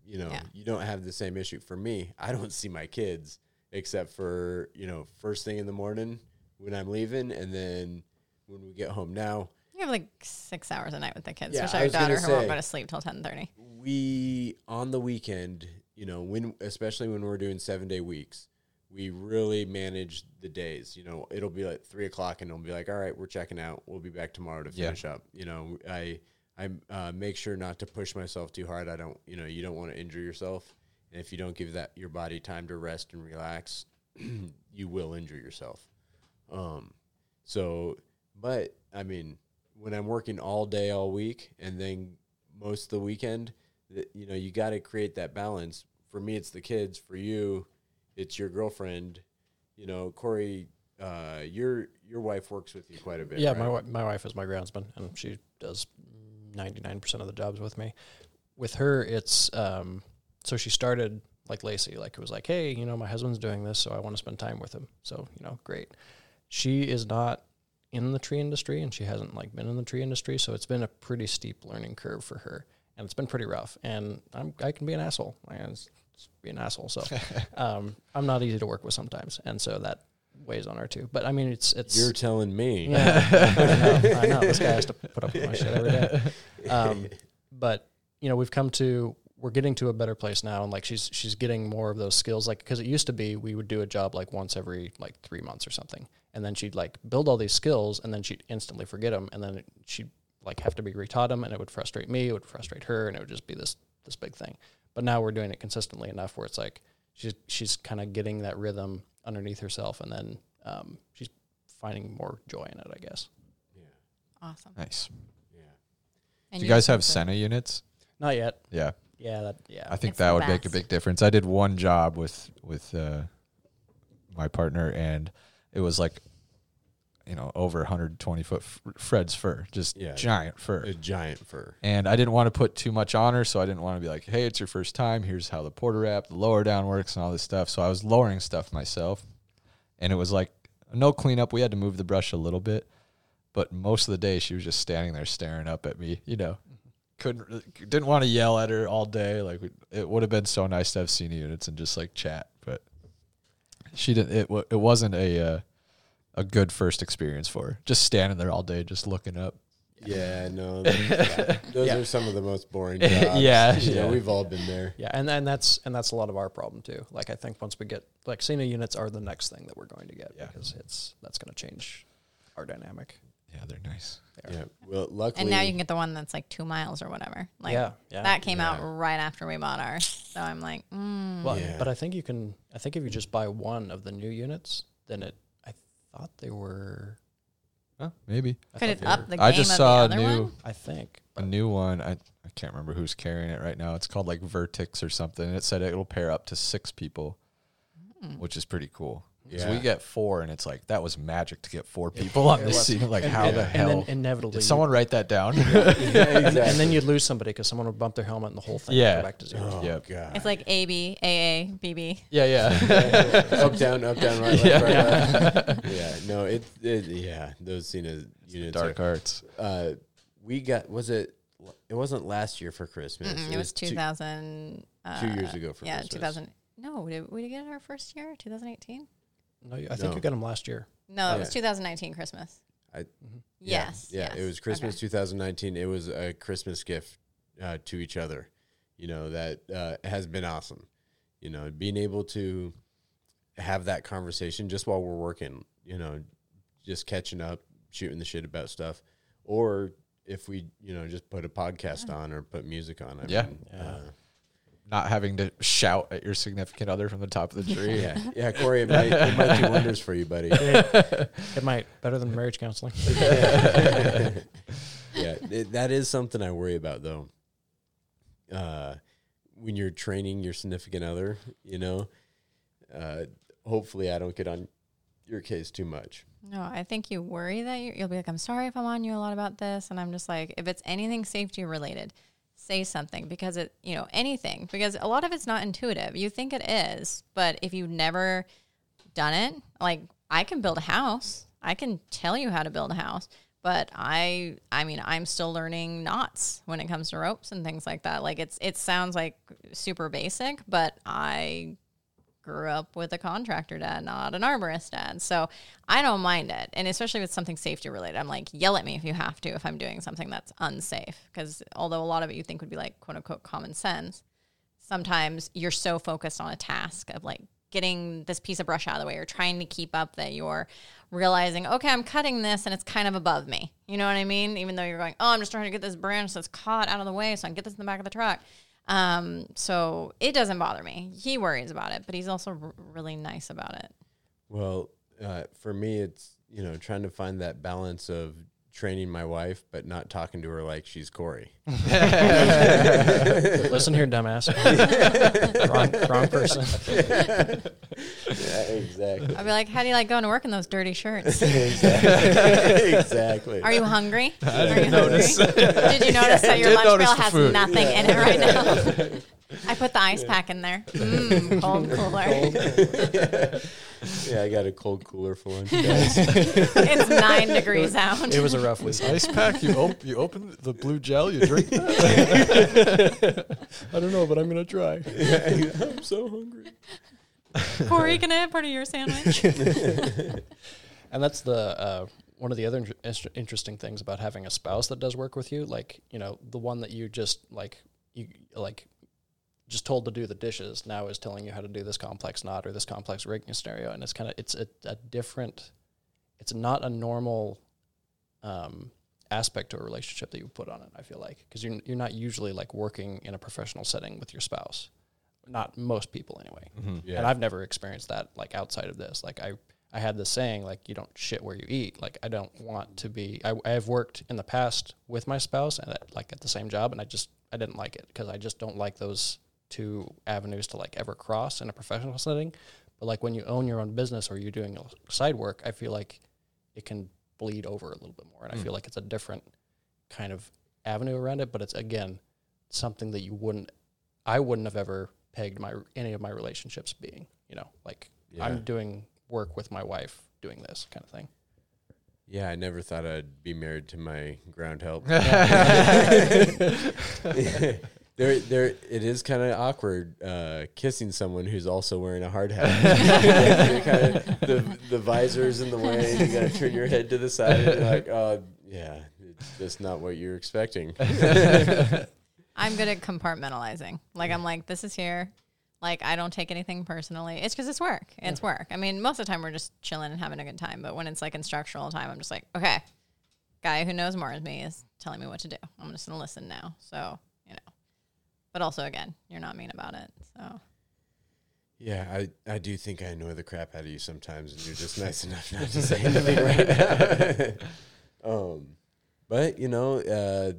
You know, Yeah. you don't have the same issue. For me, I don't see my kids except for you know first thing in the morning when I'm leaving, and then when we get home. Now You have like six hours a night with the kids, Yeah, especially I our was gonna daughter who won't go to sleep till ten thirty. we on the weekend, you know, when especially when we're doing seven day weeks, we really manage the days. You know, it'll be like three o'clock, and it'll be like, all right, we're checking out. We'll be back tomorrow to Yeah. finish up. You know, I I uh, make sure not to push myself too hard. I don't, you know, you don't want to injure yourself, and if you don't give that your body time to rest and relax, you will injure yourself. Um, so, but I mean, when I'm working all day, all week, and then most of the weekend, that you know, you got to create that balance. For me, it's the kids. For you, it's your girlfriend. You know, Corey, uh, your your wife works with you quite a bit. Yeah, right? my my wife is my groundsman, and she does ninety nine percent of the jobs with me. With her, it's um, so she started like Lacey, like it was like, hey, you know, my husband's doing this, so I want to spend time with him. So you know, great. She is not in the tree industry, and she hasn't like been in the tree industry, so it's been a pretty steep learning curve for her, and it's been pretty rough. And I'm I can be an asshole. I can s- be an asshole. So um, I'm not easy to work with sometimes, and so that weighs on her too. But I mean, it's it's You're telling me. yeah, I know. I know. This guy has to put up with my shit every day. Um, but you know, we've come to we're getting to a better place now, and like she's she's getting more of those skills. Like because it used to be we would do a job like once every like three months or something, and then she'd like build all these skills, and then she'd instantly forget them, and then she'd like have to be retaught them, and it would frustrate me, it would frustrate her, and it would just be this this big thing. But now we're doing it consistently enough where it's like she's she's kind of getting that rhythm underneath herself, and then um, she's finding more joy in it, I guess. Yeah. Awesome. Nice. Yeah. And Do you guys have said Sena units? Not yet. Yeah. Yeah, that yeah. I think It's that the would make a best. big difference. I did one job with with uh, my partner, and it was like, you know, over 120 foot f- Fred's fir, just Yeah. giant fir. A giant fir. And I didn't want to put too much on her, so I didn't want to be like, "Hey, it's your first time. Here's how the Port-a-Wrap, the lower down works, and all this stuff." So I was lowering stuff myself, and it was like no cleanup. We had to move the brush a little bit, but most of the day she was just standing there staring up at me. You know, couldn't didn't want to yell at her all day. Like it would have been so nice to have Sena units and just like chat, but she didn't. It wa- it wasn't a uh, a good first experience for her. Just standing there all day, just looking up. Yeah, no. th- Those Yeah. are some of the most boring jobs. Yeah, You know, yeah. we've all been there. Yeah, and and that's and that's a lot of our problem too. Like I think once we get like Sena units are the next thing that we're going to get Yeah. because it's that's going to change our dynamic. Yeah, they're nice. They are. Yeah. Well, luckily. And now you can get the one that's like two miles or whatever. Like yeah, yeah. that came out Yeah. right after we bought ours. So I'm like, mm. well, Yeah. but I think you can. I think if you just buy one of the new units, then it. I thought they were. Oh, maybe. I could thought it they up were- the game I just of saw a the other new one? I think. a new one. I I can't remember who's carrying it right now. It's called like Vertix or something. And it said it'll pair up to six people, Hmm. which is pretty cool. So we get four, and it's like that was magic to get four people on It this scene. Like And- how and, the and hell then inevitably, did someone write that down? yeah, and, exactly. and then you'd lose somebody because someone would bump their helmet and the whole thing would Yeah. go back to zero. Oh, Yep. God. It's like A B A A B B. yeah, yeah. up, down, up, down, right, left, Yeah. right, left. Yeah. No, it, it, yeah, those Sena units. Dark are, arts. uh, we got, was it, it wasn't last year for Christmas. Mm-mm, it was 2000. Uh, two years ago for yeah, Christmas. 2000. No, did we get it our first year? 2018? No, I think No. you got them last year. No, it was Yeah. 2019 Christmas. I- Yes. Mm-hmm. Yeah, yes. it was Christmas Okay. 2019. It was a Christmas gift uh, to each other. You know that uh, has been awesome. You know, being able to have that conversation just while we're working. You know, just catching up, shooting the shit about stuff, or if we, you know, just put a podcast on or put music on. I Yeah. mean, Yeah. uh, Not having to shout at your significant other from the top of the tree. yeah, yeah, Corey, it might, it might do wonders for you, buddy. It might better than marriage counseling. yeah, it, that is something I worry about though. Uh, when you're training your significant other, you know, uh, hopefully I don't get on your case too much. No, I think you worry that you, you'll be like, I'm sorry if I'm on you a lot about this. And I'm just like, if it's anything safety related, say something because it, you know, anything, because a lot of it's not intuitive. You think it is, but if you've never done it, like I can build a house, I can tell you how to build a house. But I, I mean, I'm still learning knots when it comes to ropes and things like that. Like it's, it sounds like super basic, but I grew up with a contractor dad, not an arborist dad. So I don't mind it. And especially it's something safety related, I'm like, yell at me if you have to, if I'm doing something that's unsafe. Because although a lot of it you think would be like quote unquote common sense, sometimes you're so focused on a task of like getting this piece of brush out of the way or trying to keep up that you're realizing, okay, I'm cutting this and it's kind of above me. You know what I mean? Even though you're going, oh, I'm just trying to get this branch that's caught out of the way so I can get this in the back of the truck. Um, so it doesn't bother me. He worries about it, but he's also r- really nice about it. Well, uh, for me, it's you know trying to find that balance of training my wife, but not talking to her like she's Corey. Listen here, dumbass. wrong, wrong person. yeah, exactly. I'll be like, how do you like going to work in those dirty shirts? exactly. exactly. Are you hungry? I Are didn't you notice. hungry? Did you notice that your did lunch notice bill the has food. nothing in it right now? I put the ice pack in there. Mm, cold cooler. Yeah, I got a cold cooler for lunch. guys. it's nine degrees out. It was a rough week. Ice pack. You op- you open the blue gel. You drink. I don't know, but I'm gonna try. I'm so hungry. Corey, can I have part of your sandwich? And that's the uh, one of the other inter- interesting things about having a spouse that does work with you. Like you know, the one that you just like you like just told to do the dishes now is telling you how to do this complex knot or this complex rigging scenario, and it's kind of it's a, a different. It's not a normal um, aspect to a relationship that you put on it. I feel like because you're you're not usually like working in a professional setting with your spouse, not most people anyway. Mm-hmm. Yeah. And I've never experienced that like outside of this. Like I I had this saying like you don't shit where you eat. Like I don't want to be. I I have worked in the past with my spouse and at, like at the same job, and I just I didn't like it because I just don't like those two avenues to like ever cross in a professional setting. But like when you own your own business or you're doing side work, I feel like it can bleed over a little bit more, and I mm. feel like it's a different kind of avenue around it. But it's again something that you wouldn't, I wouldn't have ever pegged my any of my relationships being. You know, like Yeah. I'm doing work with my wife, doing this kind of thing. Yeah, I never thought I'd be married to my ground help. there, there, it is kind of awkward uh, kissing someone who's also wearing a hard hat. You're kinda, the the visor's in the way. You got to turn your head to the side. And you're like, oh, yeah, it's just not what you're expecting. I'm good at compartmentalizing. Like I'm like, this is here. Like I don't take anything personally. It's because it's work. It's work. I mean, most of the time we're just chilling and having a good time. But when it's like instructional time, I'm just like, okay, guy who knows more than me is telling me what to do. I'm just gonna listen now. So you know. But also, again, you're not mean about it. So Yeah, I, I do think I annoy the crap out of you sometimes, and you're just nice enough not to say anything right now. um, but you know, uh,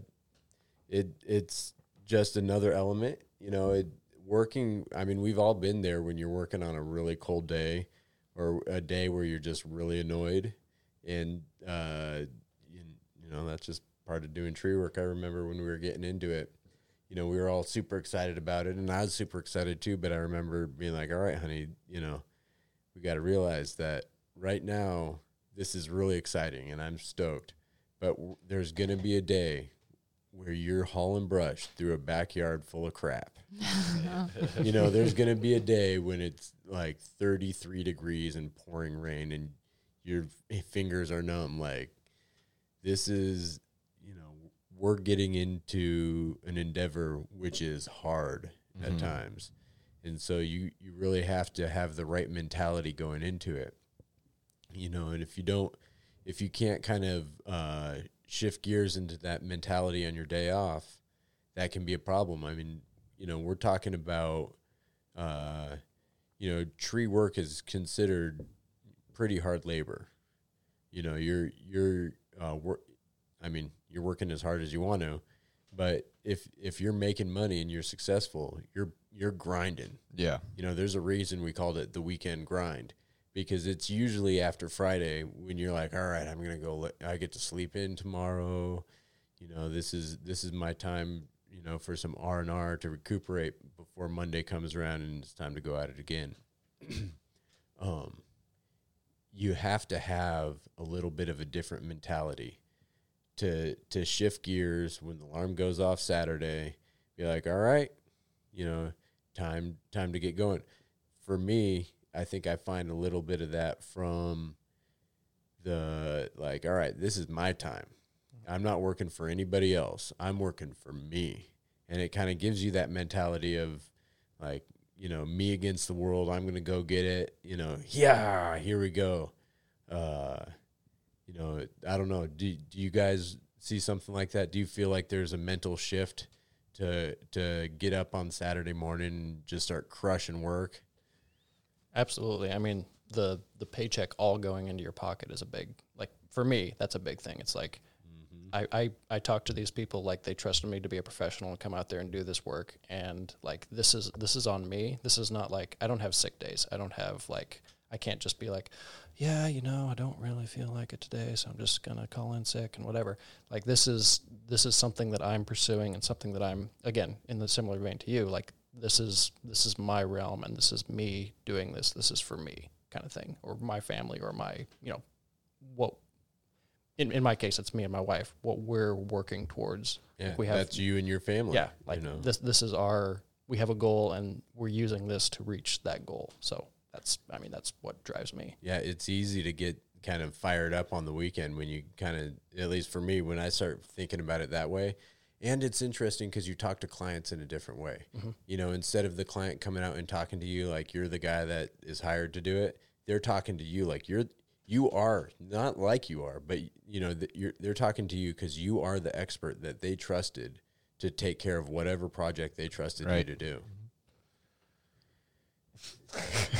it it's just another element. You know, it working. I mean, we've all been there when you're working on a really cold day, or a day where you're just really annoyed, and uh, you, you know that's just part of doing tree work. I remember when we were getting into it you know, we were all super excited about it, and I was super excited too. But I remember being like, "All right, honey, you know, we got to realize that right now this is really exciting, and I'm stoked. But w- there's gonna be a day where you're hauling brush through a backyard full of crap. you know, there's gonna be a day when it's like 33 degrees and pouring rain, and your fingers are numb. Like this is we're getting into an endeavor which is hard at times. And so you you really have to have the right mentality going into it. You know and if you don't if you can't kind of uh, shift gears into that mentality on your day off that can be a problem. I mean you know we're talking about uh, you know tree work is considered pretty hard labor. You know you're you're uh, wor- I mean, you're working as hard as you want to, but if if you're making money and you're successful, you're you're grinding. Yeah. You know, there's a reason we called it the weekend grind because it's usually after Friday when you're like, all right, I'm gonna go. Let, I get to sleep in tomorrow. You know, this is this is my time. You know, for some R and R to recuperate before Monday comes around and it's time to go at it again. um, you have to have a little bit of a different mentality to to shift gears when the alarm goes off Saturday. Be like, all right, you know, time time to get going. For me, I think I find a little bit of that from the like, all right, this is my time. I'm not working for anybody else. I'm working for me. And it kind of gives you that mentality of like, you know, me against the world. I'm going to go get it. You know, yeah, here we go. Uh, you know, I don't know. Do, do you guys see something like that? Do you feel like there's a mental shift to to get up on Saturday morning and just start crushing work? Absolutely. I mean, the the paycheck all going into your pocket is a big like for me, that's a big thing. It's like mm-hmm. I, I, I talk to these people like they trusted me to be a professional and come out there and do this work and like this is this is on me. This is not like I don't have sick days. I don't have like I can't just be like, yeah, you know, I don't really feel like it today, so I'm just gonna call in sick and whatever. Like this is this is something that I'm pursuing and something that I'm again in the similar vein to you. Like this is this is my realm and this is me doing this. This is for me kind of thing, or my family, or my you know what. In, in my case, it's me and my wife. What we're working towards. Yeah, we have that's you and your family. yeah, like you know. this. This is our. We have a goal, and we're using this to reach that goal. So that's. I mean, that's what drives me. yeah, it's easy to get kind of fired up on the weekend when you kind of, at least for me, when I start thinking about it that way, and it's interesting because you talk to clients in a different way. Mm-hmm. You know, instead of the client coming out and talking to you like you're the guy that is hired to do it, they're talking to you like you're you are not like you are, but you know that you're they're talking to you because you are the expert that they trusted to take care of whatever project they trusted Right. you to do.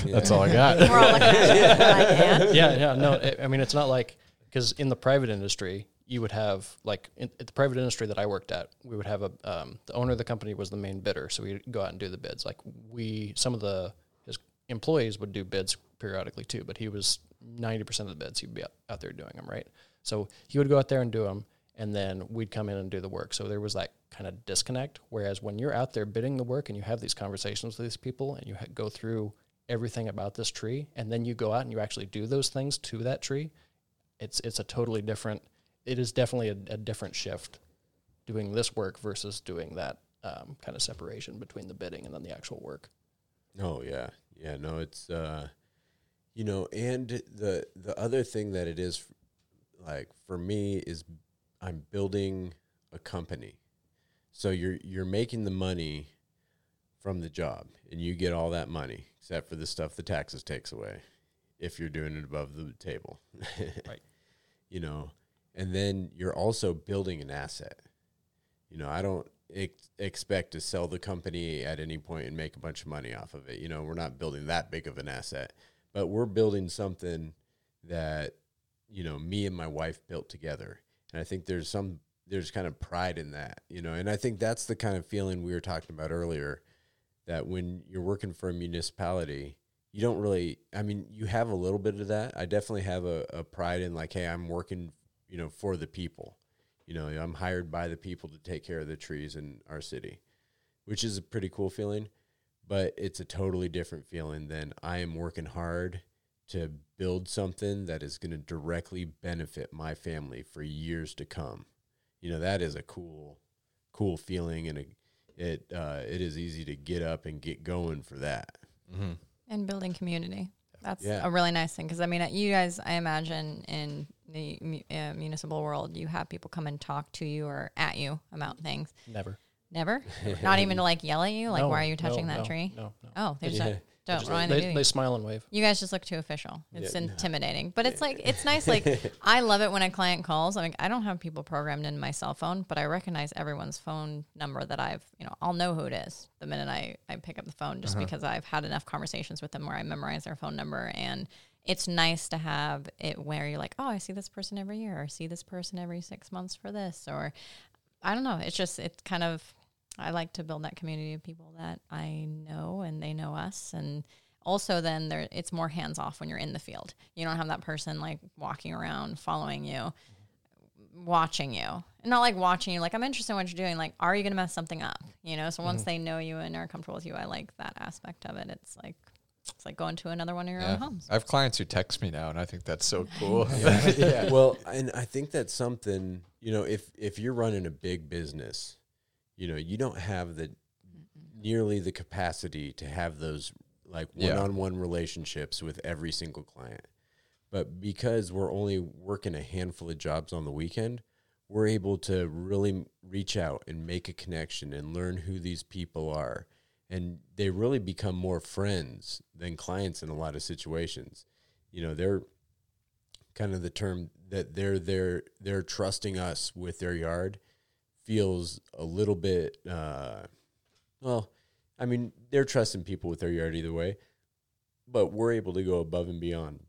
That's all I got. We're all looking at you like, and? yeah, yeah. No, I- I mean it's not like because in the private industry you would have like in, at the private industry that I worked at, we would have a um, the owner of the company was the main bidder, so we'd go out and do the bids. Like we, some of the his employees would do bids periodically too, but he was ninety percent of the bids he'd be out, out there doing them, right? So he would go out there and do them, and then we'd come in and do the work. So there was that kind of disconnect. Whereas when you're out there bidding the work and you have these conversations with these people and you ha- go through everything about this tree, and then you go out and you actually do those things to that tree, it's it's a totally different. It is definitely a, a different shift doing this work versus doing that um, kind of separation between the bidding and then the actual work. Oh yeah, yeah. No, it's uh, you know, and the the other thing that it is, like for me, is I'm building a company. So you're you're making the money from the job, and you get all that money except for the stuff the taxes takes away, if you're doing it above the table. Right. You know, and then you're also building an asset. You know, I don't ex- expect to sell the company at any point and make a bunch of money off of it. You know, we're not building that big of an asset, but we're building something that, you know, me and my wife built together. And I think there's some, there's kind of pride in that, you know, and I think that's the kind of feeling we were talking about earlier that when you're working for a municipality, you don't really, I mean, you have a little bit of that. I definitely have a, a pride in like, hey, I'm working, you know, for the people. You know, I'm hired by the people to take care of the trees in our city, which is a pretty cool feeling. But it's a totally different feeling than I am working hard to build something that is going to directly benefit my family for years to come. You know, that is a cool, cool feeling, and a, it uh, it is easy to get up and get going for that. Mm-hmm. and building community. That's Yeah. a really nice thing because I mean, you guys, I imagine in the uh, municipal world, you have people come and talk to you or at you about things. Never. Never, not even to like yell at you, like, No, "Why are you no, touching that no, tree?" No, no. Oh, they just Yeah. Don't. don't Just- know they, anything. they smile and wave. You guys just look too official. It's Yeah, no. intimidating, but it's like it's nice. Like I love it when a client calls. I mean, I don't have people programmed in my cell phone, but I recognize everyone's phone number that I've. You know, I'll know who it is the minute I I pick up the phone, just uh-huh. because I've had enough conversations with them where I memorize their phone number, and it's nice to have it where you're like, oh, I see this person every year, or see this person every six months for this, or I don't know. It's just it's kind of I like to build that community of people that I know and they know us and also then there it's more hands off when you're in the field. You don't have that person like walking around following you, watching you. And not like watching you like I'm interested in what you're doing, like are you going to mess something up? You know, so once mm-hmm. they know you and are comfortable with you, I like that aspect of it. It's like it's like going to another one of your Yeah. own homes. I have clients who text me now, and I think that's so cool. yeah. Well, and I think that's something, you know, if if you're running a big business, you know, you don't have the nearly the capacity to have those like Yeah. one-on-one relationships with every single client. But because we're only working a handful of jobs on the weekend, we're able to really reach out and make a connection and learn who these people are. And they really become more friends than clients in a lot of situations. You know, they're kind of the term that they're they're they're trusting us with their yard feels a little bit uh well i mean they're trusting people with their yard either way but we're able to go above and beyond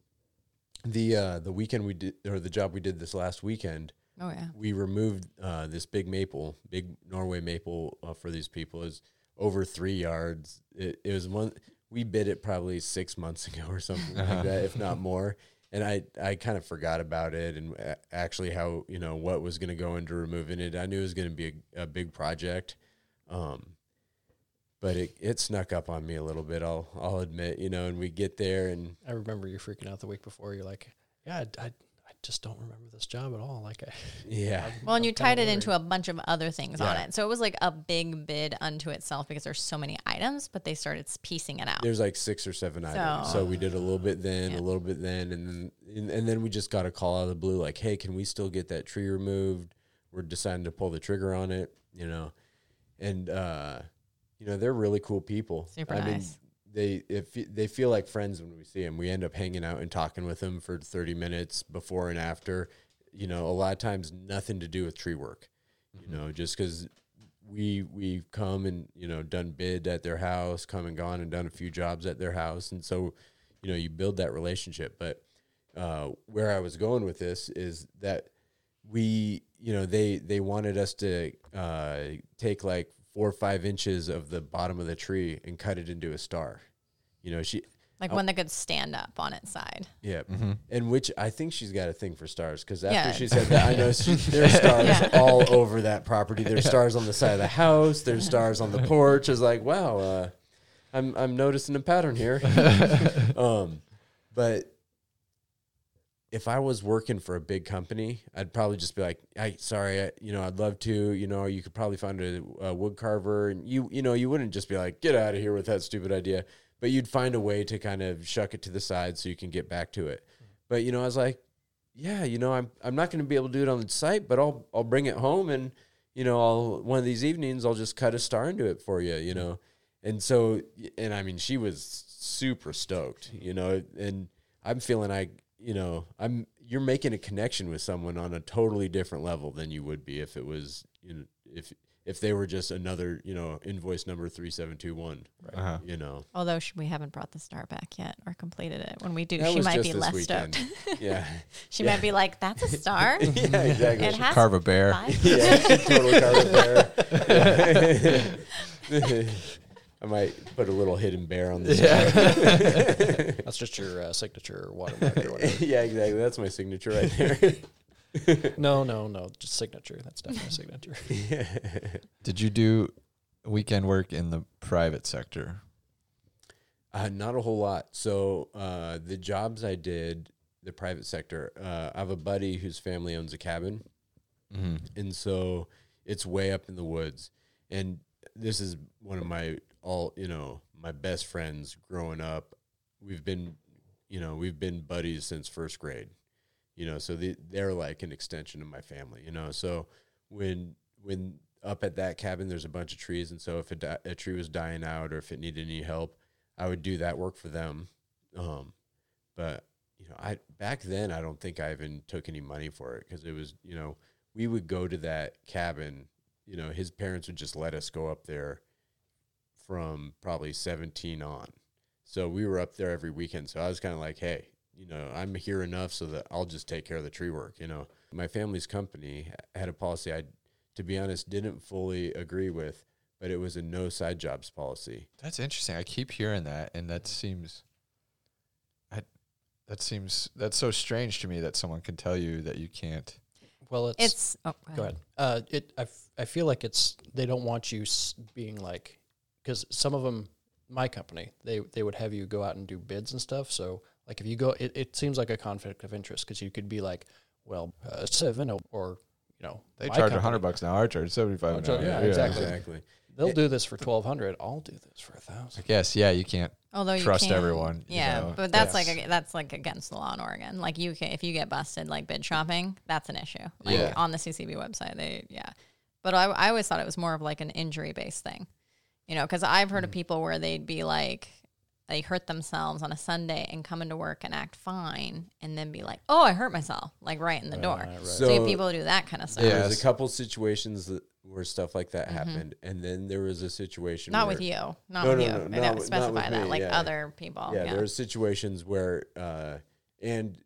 the uh the weekend we did or the job we did this last weekend Oh yeah. we removed uh, this big maple, big Norway maple uh, for these people is over three yards. It, it was one we bid it probably six months ago or something like that, if not more. And I, I kind of forgot about it and actually how you know what was going to go into removing it. I knew it was going to be a, a big project, um, but it, it snuck up on me a little bit. I'll I'll admit, you know. And we get there and I remember you freaking out the week before. You're like, yeah, I, I just don't remember this job at all. Like, I, yeah, Well, and you I'm kinda tied it worried. into a bunch of other things on it. So it was like a big bid unto itself because there's so many items, but they started piecing it out. There's like six or seven items. So- So we did a little bit then, Yeah. a little bit then, and then and, and then we just got a call out of the blue, like, "Hey, can we still get that tree removed?" We're deciding to pull the trigger on it. you know, and uh, you know they're really cool people. Super I mean, nice. They if they feel like friends when we see them. We end up hanging out and talking with them for thirty minutes before and after. You know, a lot of times nothing to do with tree work. You know, just because we we've come and you know done bid at their house, come and gone and done a few jobs at their house, and so you know you build that relationship. But uh, where I was going with this is that we you know they they wanted us to uh, take like four or five inches of the bottom of the tree and cut it into a star. You know she Like one that could stand up on its side. yeah, and which I think she's got a thing for stars because after Yeah. she said that, I know she, there's stars Yeah. all over that property. There's stars on the side of the house. There's stars on the porch. It's like, wow, uh, I'm I'm noticing a pattern here. um, but if I was working for a big company, I'd probably just be like, "I sorry, I, you know, I'd love to. You know, you could probably find a, a wood carver, and you, you know, you wouldn't just be like, get out of here with that stupid idea." But you'd find a way to kind of shuck it to the side so you can get back to it. But you know, I was like, "Yeah, you know, I'm I'm not going to be able to do it on the site, but I'll I'll bring it home, and you know, I'll one of these evenings I'll just cut a star into it for you, you know." And so, and I mean, she was super stoked, you know, and I'm feeling like, you know, I'm, you're making a connection with someone on a totally different level than you would be if it was, you know, if, if they were just another, you know, invoice number 3721, Uh-huh. you know, Although she, we haven't brought the star back yet or completed it. When we do, That she might be this less weekend. stoked. yeah. she Yeah. might be like, "That's a star. yeah, exactly. it has Carve a bear. five yeah, totally carved a bear. I might put a little hidden bear on this. side. That's just your uh, signature watermark or whatever. yeah, exactly. That's my signature right there. No, no, no, just signature. That's definitely a signature. Did you do weekend work in the private sector? Uh, not a whole lot. So uh, the jobs I did, the private sector, uh, I have a buddy whose family owns a cabin, Mm-hmm. and so it's way up in the woods. And this is one of my all you know my best friends growing up. We've been, you know, we've been buddies since first grade. You know, so they, they're like an extension of my family. You know, so when when up at that cabin, there's a bunch of trees, and so if a, di- a tree was dying out or if it needed any help, I would do that work for them. Um, but you know, I back then I don't think I even took any money for it because it was you know we would go to that cabin. You know, his parents would just let us go up there from probably 17 on. So we were up there every weekend. So I was kind of like, hey, you know, I'm here enough so that I'll just take care of the tree work. You know, my family's company had a policy I, to be honest, didn't fully agree with, but it was a no side jobs policy. That's interesting. I keep hearing that, and that seems, I, that seems that's so strange to me that someone can tell you that you can't. Well, it's, It's oh, go ahead. Uh, it I, f- I feel like it's they don't want you s- being like because some of them my company they they would have you go out and do bids and stuff. So like if you go, it, it seems like a conflict of interest because you could be like, well, uh, seven or, or you know They charge a company, hundred bucks now. hour. I charge seventy five Oh, an hour. yeah, exactly. Exactly. They'll It- do this for twelve hundred. I'll do this for a thousand. I guess yeah, you can't. Although you trust can't- everyone, you Yeah, know. but that's Yes. like that's like against the law in Oregon. Like you can if you get busted like bid shopping, that's an issue. Like Yeah. on the CCB website, they yeah. But I I always thought it was more of like an injury based thing, you know, because I've heard of people where they'd be like they hurt themselves on a Sunday and come into work and act fine, and then be like, oh, I hurt myself, like right in the door. Right, right. So, you have So- people do that kind of stuff. Yeah. there's a couple situations that where stuff like that happened, and then there was a situation. Not where, with you, not No, with no, you. no, I not don't specify that, me, like yeah. other people. Yeah, Yeah, there are situations where, uh, and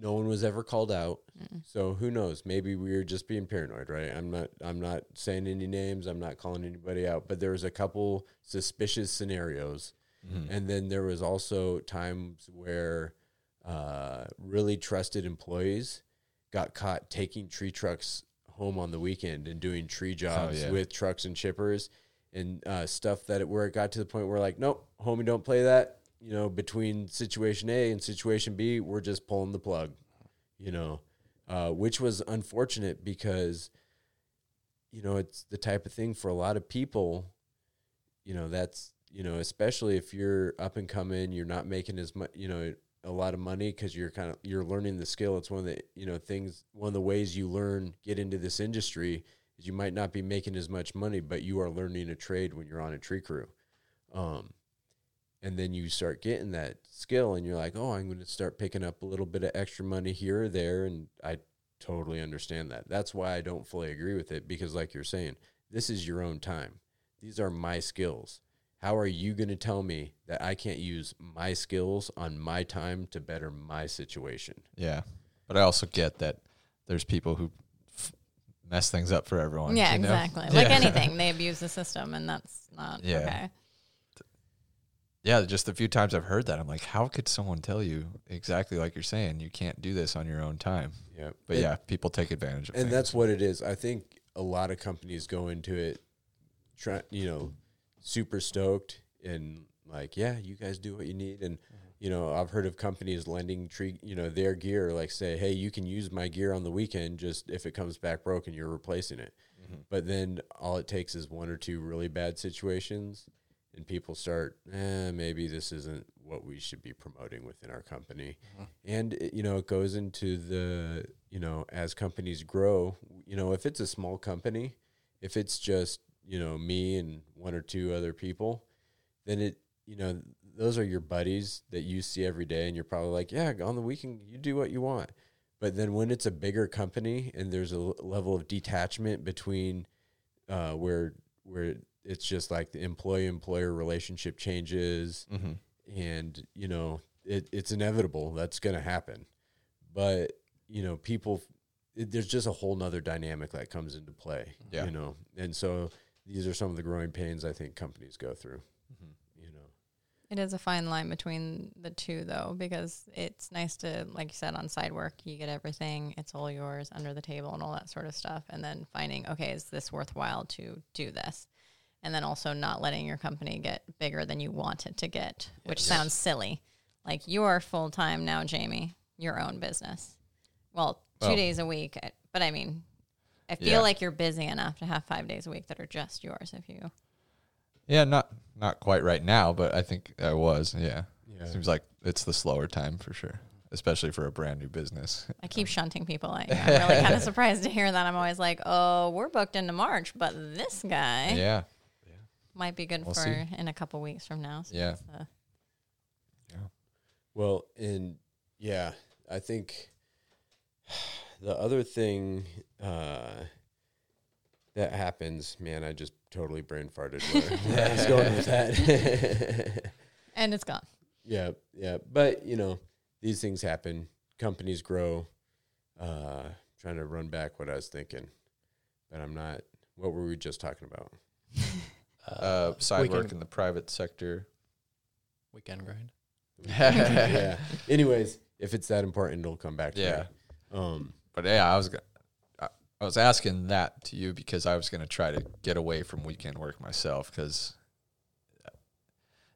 no one was ever called out. So who knows? Maybe we were just being paranoid, right? I'm not. I'm not saying any names. I'm not calling anybody out. But there was a couple suspicious scenarios, and then there was also times where uh, really trusted employees got caught taking tree trucks home on the weekend and doing tree jobs yeah. with trucks and chippers and uh, stuff that it, where it got to the point where like, nope, homie, don't play that. You know, between situation A and situation B, we're just pulling the plug. You know, uh, which was unfortunate because, you know, it's the type of thing for a lot of people. You know, that's you know, especially if you're up and coming, you're not making as much, you know, a lot of money because you're kind of you're learning the skill. It's one of the you know things, one of the ways you learn get into this industry is you might not be making as much money, but you are learning a trade when you're on a tree crew. Um, and then you start getting that skill and you're like, oh, I'm going to start picking up a little bit of extra money here or there. And I totally understand that. That's why I don't fully agree with it because, like you're saying, this is your own time. These are my skills. How are you going to tell me that I can't use my skills on my time to better my situation? Yeah, but I also get that there's people who f- mess things up for everyone. Yeah, you know? exactly. Like anything, they abuse the system, and that's not Yeah. okay. Yeah, just the few times I've heard that, I'm like, how could someone tell you exactly like you're saying you can't do this on your own time? Yeah. But And- yeah, people take advantage of it. and things. that's what it is. I think a lot of companies go into it, try you know, super stoked and like, yeah, you guys do what you need. And mm-hmm. you know, I've heard of companies lending tree, you know, their gear, like say, hey, you can use my gear on the weekend. Just if it comes back broken, you're replacing it. Mm-hmm. But then all it takes is one or two really bad situations, and people start, eh, maybe this isn't what we should be promoting within our company. And it, you know, it goes into the you know, as companies grow, you know, if it's a small company, if it's just you know me and one or two other people, then it you know those are your buddies that you see every day, and you're probably like, yeah, on the weekend you do what you want. But then when it's a bigger company and there's a l- level of detachment between uh, where where it's just like the employee employer relationship changes Mhm. and you know it, it's inevitable that's going to happen but you know people it, there's just a whole nother dynamic that comes into play Yeah. you know and so these are some of the growing pains i think companies go through Mhm. you know It is a fine line between the two, though, because it's nice to, like you said, on side work, you get everything, it's all yours under the table and all that sort of stuff. And then finding, okay, is this worthwhile to do this? And then also not letting your company get bigger than you want it to get, which sounds silly. Like you are full time now, Jamie, your own business. Well, two Well- days a week. Uh, but I mean, I feel Yeah. like you're busy enough to have five days a week that are just yours if you. Yeah, not not quite right now, but I think I was. Yeah. yeah Seems like it's the slower time for sure, especially for a brand new business. I keep um, shunting people. I, I'm really kind of surprised to hear that. I'm always like, oh, we're booked into March, but this guy Yeah. Might be good We'll for see. in a couple weeks from now. So Yeah. that's, uh, Well, and yeah, I think the other thing uh, that happens, man, I just totally brain farted. Where I was going with that. and it's gone. yeah, yeah, but you know, these things happen. Companies grow. Uh, trying to run back what I was thinking, but I'm not. What were we just talking about? Uh, side weekend, work in the private sector. weekend grind. yeah. Anyways, if it's that important, it'll come back to Yeah. me. Um, But yeah, I was go- I I was asking that to you because I was going to try to get away from weekend work myself because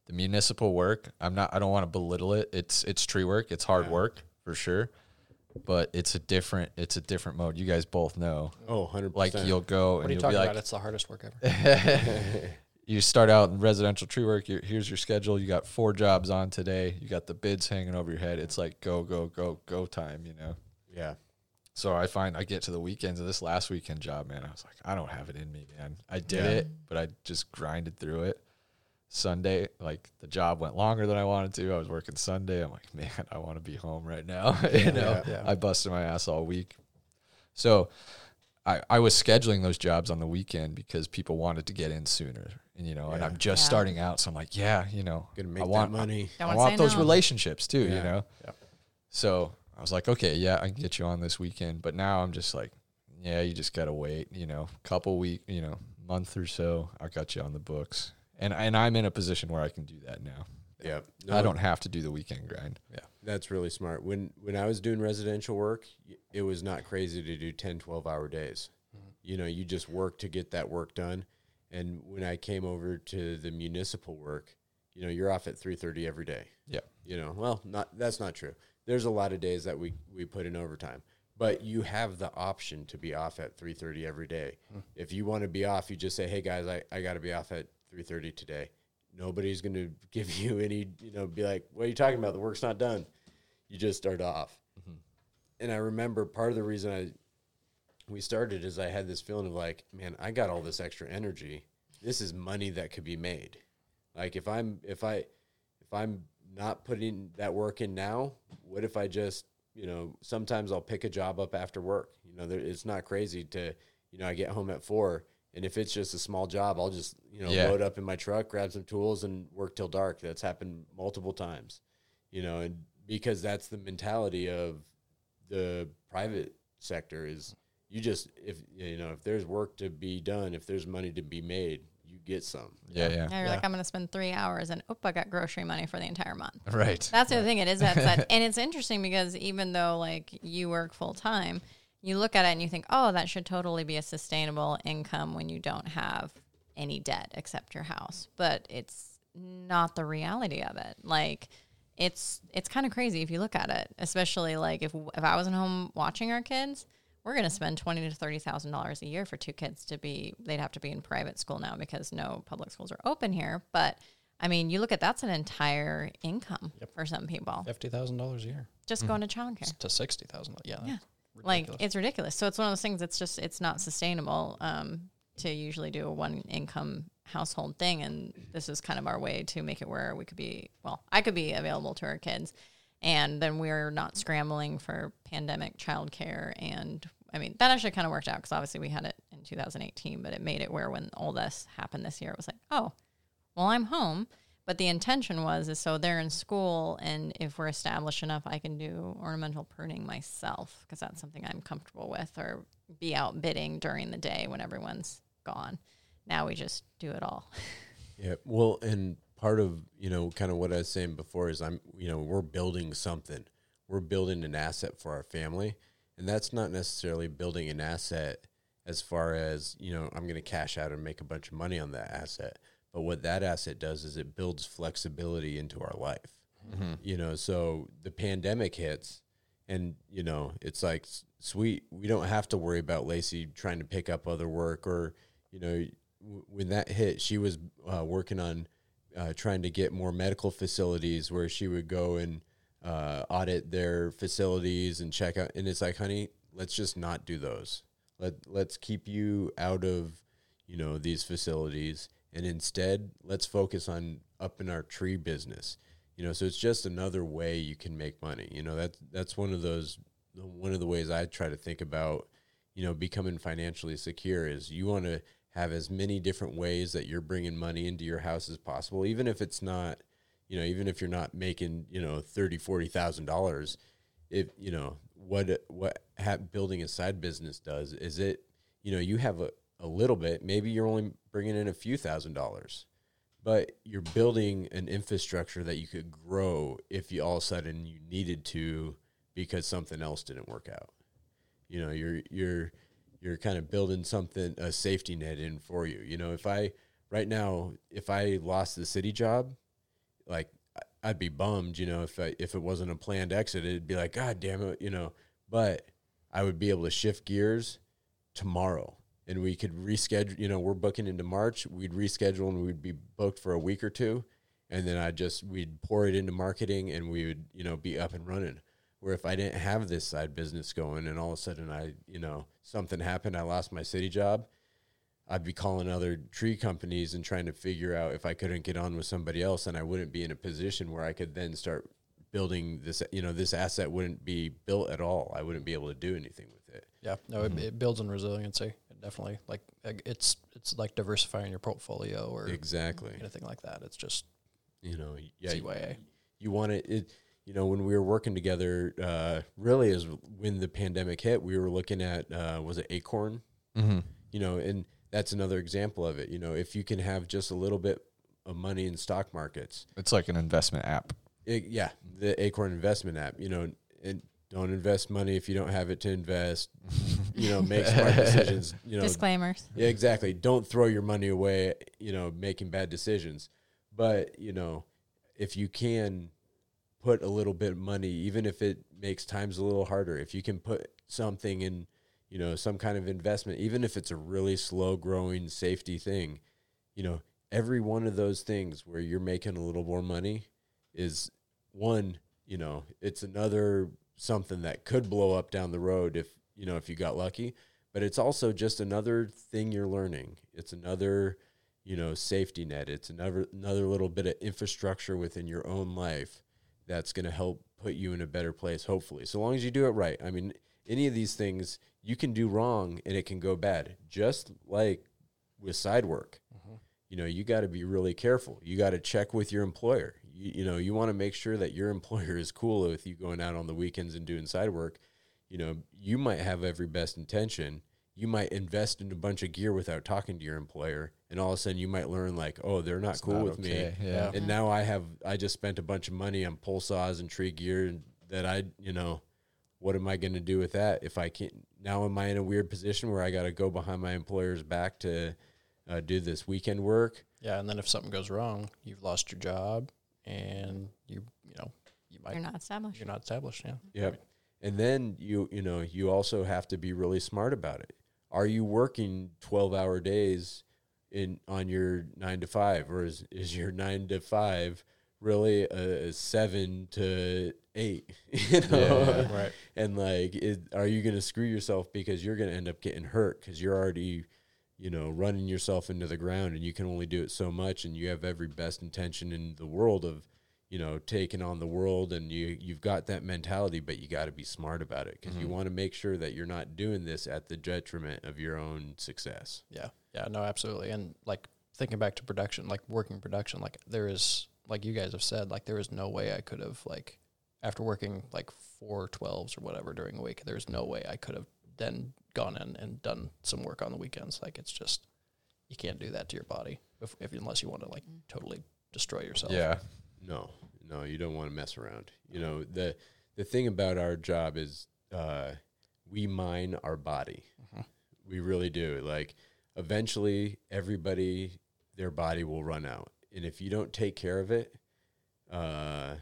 the municipal work, I'm not I don't want to belittle it. It's it's tree work, it's hard Yeah. work for sure. But it's a different it's a different mode. You guys both know. oh, 100%. Like you'll go What and are you you'll talking be like about? It's the hardest work ever. you start out in residential tree work. you here's your schedule. You got four jobs on today. You got the bids hanging over your head. It's like go, go, go, go time, you know? yeah. So I find I get to the weekends of this last weekend job, man. I was like, I don't have it in me, man. I did Yeah. it, but I just grinded through it. Sunday, like the job went longer than I wanted to. I was working Sunday. I'm like, man, I want to be home right now. you know, Yeah. I busted my ass all week. So I, I was scheduling those jobs on the weekend because people wanted to get in sooner. And, you know, and I'm just Yeah. starting out. So I'm like, yeah, you know, Gonna I make want that money. Don't I wanna want say those no. relationships too, you know? Yep. So I was like, okay, yeah, I can get you on this weekend. But now I'm just like, yeah, you just got to wait, you know, couple week, you know, month or so. I got you on the books. And, and I'm in a position where I can do that now. Yeah. I don't have to do the weekend grind. Yeah. That's really smart. When when I was doing residential work, it was not crazy to do 10, 12 hour days. Mm-hmm. You know, you just work to get that work done. And when I came over to the municipal work, you know, you're off at 3:30 every day. Yeah. You know, well, not that's not true. There's a lot of days that we we put in overtime. But you have the option to be off at 3:30 every day. Hmm. If you want to be off, you just say, "Hey guys, I, I got to be off at 3:30 today." Nobody's going to give you any, you know, be like, "What are you talking about? The work's not done." You just start off. Mm-hmm. And I remember part of the reason I we started is I had this feeling of like, man, I got all this extra energy. This is money that could be made. Like if I'm if I if I'm not putting that work in now, what if I just you know sometimes I'll pick a job up after work. You know, there, it's not crazy to you know I get home at four, and if it's just a small job, I'll just you know Yeah. load up in my truck, grab some tools, and work till dark. That's happened multiple times. You know, and because that's the mentality of the private sector is you just if you know if there's work to be done, if there's money to be made, you get some. Yeah, yeah. Now you're like, I'm going to spend three hours and, oh, I got grocery money for the entire month. Right. That's the other thing. It is that, that, and it's interesting because even though like you work full time, you look at it and you think, oh, that should totally be a sustainable income when you don't have any debt except your house. But it's not the reality of it. Like it's it's kind of crazy if you look at it. Especially like if if I wasn't home watching our kids, we're gonna spend twenty to thirty thousand dollars a year for two kids to be. They'd have to be in private school now because no public schools are open here. But I mean, you look at that's an entire income for some people Fifty thousand dollars a year just hmm. going to childcare. to sixty thousand. Yeah, Yeah. That's Like it's ridiculous. So it's one of those things. It's just it's not sustainable um, to usually do a one income household thing, and this is kind of our way to make it where we could be. Well, I could be available to our kids, and then we're not scrambling for pandemic childcare. And I mean that actually kind of worked out because obviously we had it in 2018, but it made it where when all this happened this year, it was like, oh, well, I'm home. But the intention was is so they're in school, and if we're established enough, I can do ornamental pruning myself because that's something I'm comfortable with, or be out bidding during the day when everyone's gone. Now we just do it all. Yeah. Well, and part of, you know, kind of what I was saying before is I'm, you know, we're building something. We're building an asset for our family. And that's not necessarily building an asset as far as, you know, I'm going to cash out and make a bunch of money on that asset. But what that asset does is it builds flexibility into our life. You know, so the pandemic hits and, you know, it's like, sweet, we don't have to worry about Lacey trying to pick up other work or, you know, w- when that hit, she was uh, working on uh, trying to get more medical facilities where she would go and uh, audit their facilities and check out. And it's like, honey, let's just not do those. Let let's keep you out of you know these facilities, and instead let's focus on up in our tree business. You know, so it's just another way you can make money. You know, that that's one of those one of the ways I try to think about you know becoming financially secure is you want to have as many different ways that you're bringing money into your house as possible even if it's not you know even if you're not making you know thirty forty thousand dollars if you know what what ha- building a side business does is it you know you have a, a little bit maybe you're only bringing in a few thousand dollars but you're building an infrastructure that you could grow if you all of a sudden you needed to because something else didn't work out. You know you're you're you're kind of building something a safety net in for you. You know if i right now if i lost the city job like i'd be bummed you know if I, if it wasn't a planned exit it'd be like god damn it you know but i would be able to shift gears tomorrow and we could reschedule you know we're booking into march we'd reschedule and we'd be booked for a week or two. And then i just we'd pour it into marketing and we would you know be up and running. Where if i didn't have this side business going and all of a sudden i you know something happened i lost my city job i'd be calling other tree companies and trying to figure out if i couldn't get on with somebody else and i wouldn't be in a position where i could then start building this you know this asset wouldn't be built at all. I wouldn't be able to do anything with it. Yeah, no, it, it builds in resiliency. It definitely like like, it's it's like diversifying your portfolio or exactly anything like that. It's just you know yeah CYA. you want it, it you know when we were working together uh really is when the pandemic hit we were looking at uh was it acorn Mm-hmm. you know and that's another example of it you know if you can have just a little bit of money in stock markets It's like an investment app. it, yeah the acorn investment app you know and don't invest money if you don't have it to invest you know make smart decisions you know Disclaimers. yeah, exactly. Don't throw your money away, you know, making bad decisions. But, you know, if you can put a little bit of money, even if it makes times a little harder, if you can put something in, you know, some kind of investment, even if it's a really slow growing safety thing, you know, every one of those things where you're making a little more money is one, you know, it's another something that could blow up down the road if, you know, if you got lucky. but it's also just another thing you're learning. It's another, you know, safety net. It's another another little bit of infrastructure within your own life that's going to help put you in a better place hopefully. So long as you do it right. I mean, any of these things you can do wrong and it can go bad. Just like with side work. Mm-hmm. You know, you got to be really careful. You got to check with your employer. You, you know, you want to make sure that your employer is cool with you going out on the weekends and doing side work you know, you might have every best intention. You might invest in a bunch of gear without talking to your employer, and all of a sudden you might learn like, oh, they're not It's cool not with okay, me, yeah. and now I have I just spent a bunch of money on pole saws and tree gear that I you know, what am I going to do with that if I can't? Now am I in a weird position where I got to go behind my employer's back to uh, do this weekend work? Yeah, and then if something goes wrong, you've lost your job, and you you know you might You're not established. you're not established. Yeah. Yep. And then you you know you also have to be really smart about it. Are you working twelve hour days in on your nine to five, or is is your nine to five really a seven to eight? You know, Yeah, right. and like, is, are you going to screw yourself because you're going to end up getting hurt because you're already you know running yourself into the ground and you can only do it so much and you have every best intention in the world of you know taking on the world and you you've got that mentality but you got to be smart about it because you mm-hmm. want to make sure that you're not doing this at the detriment of your own success Yeah. Yeah. No, absolutely. And like thinking back to production, like working production, like there is, like you guys have said, like there is no way I could have, like, after working like four 12s or whatever during a week, there's no way I could have then gone in and done some work on the weekends. Like it's just, you can't do that to your body if, if unless you want to like totally destroy yourself. Yeah. no no you don't want to mess around you know the the thing about our job is uh we mine our body Mhm. we really do like eventually everybody their body will run out and if you don't take care of it uh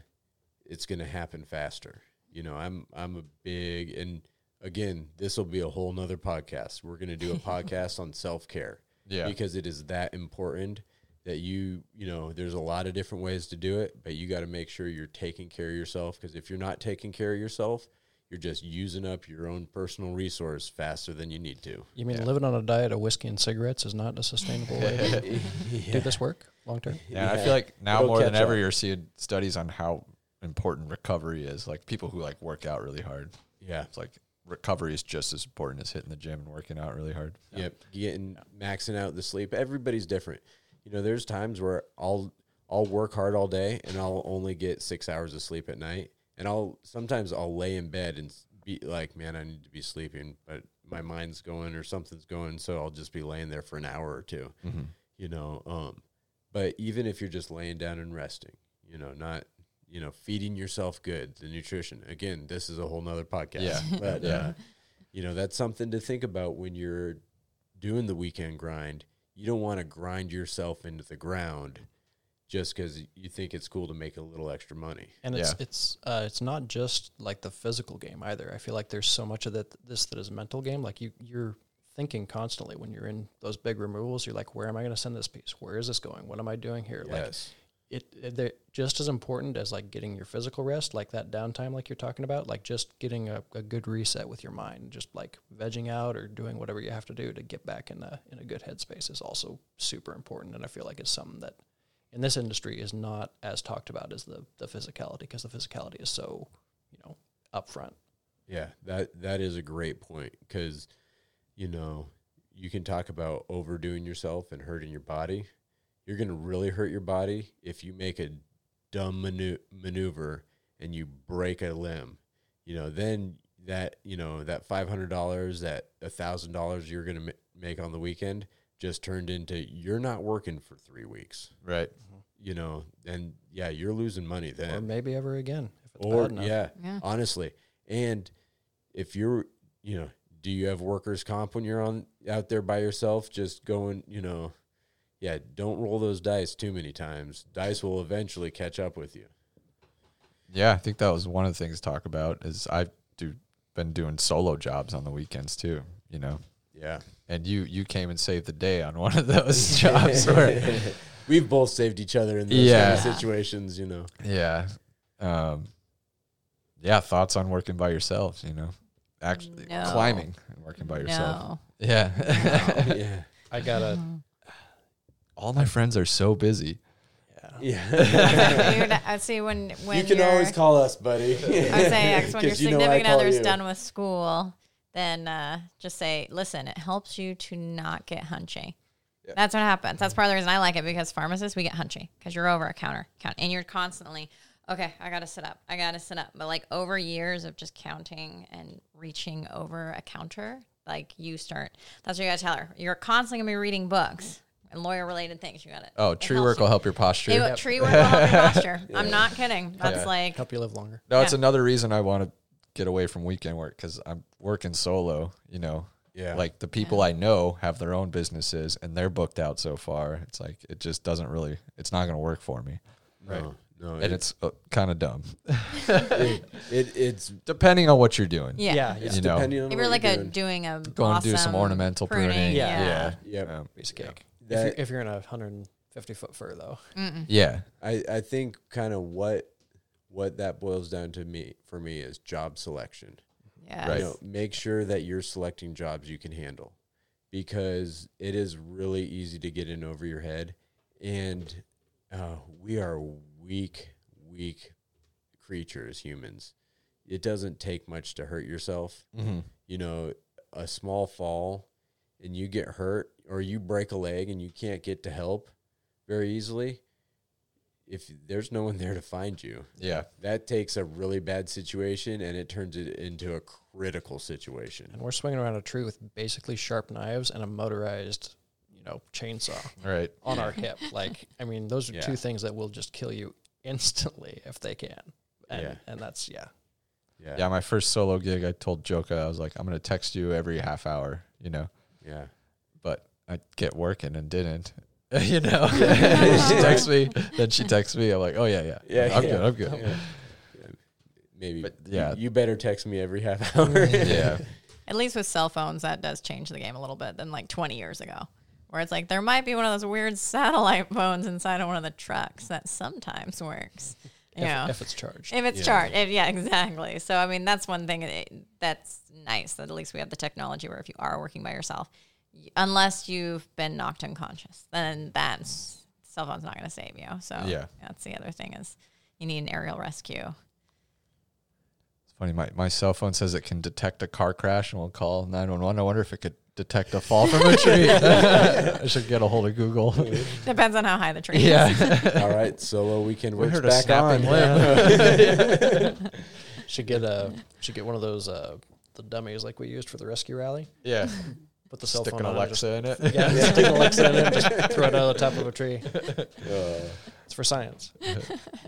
it's going to happen faster you know i'm i'm a big and again this will be a whole nother podcast we're going to do a podcast on self-care Yeah. because it is that important that you you know there's a lot of different ways to do it but you got to make sure you're taking care of yourself because if you're not taking care of yourself you're just using up your own personal resource faster than you need to You mean Yeah. living on a diet of whiskey and cigarettes is not a sustainable way to do this work long term? Yeah, and I feel like now It'll more than catch ever, up. you're seeing studies on how important recovery is. Like people who like work out really hard. yeah It's like recovery is just as important as hitting the gym and working out really hard. Yep, getting maxing out the sleep. Everybody's different. You know, there's times where I'll I'll work hard all day and I'll only get six hours of sleep at night, and I'll sometimes I'll lay in bed and be like, man, I need to be sleeping, but my mind's going or something's going, so I'll just be laying there for an hour or two. Mm-hmm. You know, um, but even if you're just laying down and resting, you know, not you know feeding yourself good, the nutrition. Again, this is a whole nother podcast. Yeah. but Yeah. Uh, you know that's something to think about when you're doing the weekend grind. You don't want to grind yourself into the ground just because you think it's cool to make a little extra money. And it's Yeah. it's uh, it's not just like the physical game either. I feel like there's so much of that this that is mental game. Like you you're thinking constantly when you're in those big removals. You're like, where am I going to send this piece? Where is this going? What am I doing here? Like Yes. it, it they're just as important as like getting your physical rest, like that downtime, like you're talking about. Like just getting a, a good reset with your mind, just like vegging out or doing whatever you have to do to get back in a in a good headspace is also super important. And I feel like it's something that in this industry is not as talked about as the the physicality because the physicality is so you know upfront. Yeah, that that is a great point because you know you can talk about overdoing yourself and hurting your body. You're going to really hurt your body if you make a dumb manu- maneuver and you break a limb. You know, then that you know that five hundred dollars, that a thousand dollars you're going to ma- make on the weekend just turned into you're not working for three weeks. Right. You know, and yeah, you're losing money then or maybe ever again if it's or bad enough. yeah, Yeah. honestly. And if you're, you know, do you have workers comp when you're on out there by yourself, just going, you know, yeah, don't roll those dice too many times. Dice will eventually catch up with you. Yeah, I think that was one of the things to talk about. Is I've do been doing solo jobs on the weekends too. You know, Yeah, and you you came and saved the day on one of those jobs. Where, we've both saved each other in those Yeah. kind of situations. You know, yeah, um, yeah. Thoughts on working by yourself, You know, actually No. climbing and working by yourself. No. Yeah. yeah. I gotta. All my friends are so busy. Yeah. Yeah. Dude, I see when when you can you're- always call us, buddy. I would say yeah, 'cause when your 'Cause you know I significant call other's you. done with school, then uh, just say, listen, it helps you to not get hunchy. Yeah. That's what happens. That's part of the reason I like it because pharmacists, we get hunchy because you're over a counter count and you're constantly, okay, I got to sit up. I got to sit up. But like over years of just counting and reaching over a counter, like you start, that's what you got to tell her. You're constantly going to be reading books and lawyer related things. You got it. Oh, tree work will help your posture. It, Tree work will help your posture. I'm not kidding. That's Yeah. like, Help you live longer. No, it's Yeah. another reason I want to get away from weekend work because I'm working solo. You know, Yeah. like the people I know have their own businesses and they're booked out so far. It's like it just doesn't really. It's not going to work for me, no, no, and it's uh, kind of dumb. it, it, it's Depending on what you're doing. yeah. Yeah. it's You know. depending on If what you're like a doing. doing a Going to do some ornamental pruning. Yeah. yeah, Um, Piece of cake. If you're, if you're in a 150 foot fir, though, Mm-mm. yeah. I, I think kind of what what that boils down to me for me is job selection. Yes. Right. You know, make sure that you're selecting jobs you can handle because it is really easy to get in over your head and uh, we are weak weak creatures humans it doesn't take much to hurt yourself Mm-hmm. you know a small fall and you get hurt or you break a leg and you can't get to help very easily if there's no one there to find you Yeah. that takes a really bad situation and it turns it into a critical situation. and we're swinging around a tree with basically sharp knives and a motorized, you know, chainsaw Right. on our hip. Like, I mean, those are Yeah. two things that will just kill you instantly if they can. And, Yeah. and that's yeah. Yeah. Yeah. My first solo gig, I told Joka, I was like, I'm going to text you every half hour, you know, Yeah. But I get working and didn't. you know, she texts me, then she texts me. I'm like, oh yeah, yeah, Yeah, I'm yeah. good, I'm good. Yeah. Yeah. Maybe. But, yeah. yeah. You, better text me every half hour. yeah, At least with cell phones, that does change the game a little bit than like 20 years ago, where it's like there might be one of those weird satellite phones inside of one of the trucks that sometimes works. You If, know, if it's charged. if it's Yeah. charged. If, yeah, exactly. So, I mean, that's one thing it, that's nice that at least we have the technology where if you are working by yourself, y- unless you've been knocked unconscious, then that's cell phone's not going to save you. So, Yeah. that's the other thing is you need an aerial rescue. it's funny. My my cell phone says it can detect a car crash and will call 911. I wonder if it could detect a fall from a tree. I should get a hold of Google. Depends on how high the tree is. yeah, All right. Solo weekend We works heard a back on. snapping Should get a should get one of those uh, the dummies like we used for the rescue rally. yeah. Put the cell Stick phone an on it, just- Alexa in it. yeah, stick Alexa in it, and just throw it out of the top of a tree. Uh, It's for science.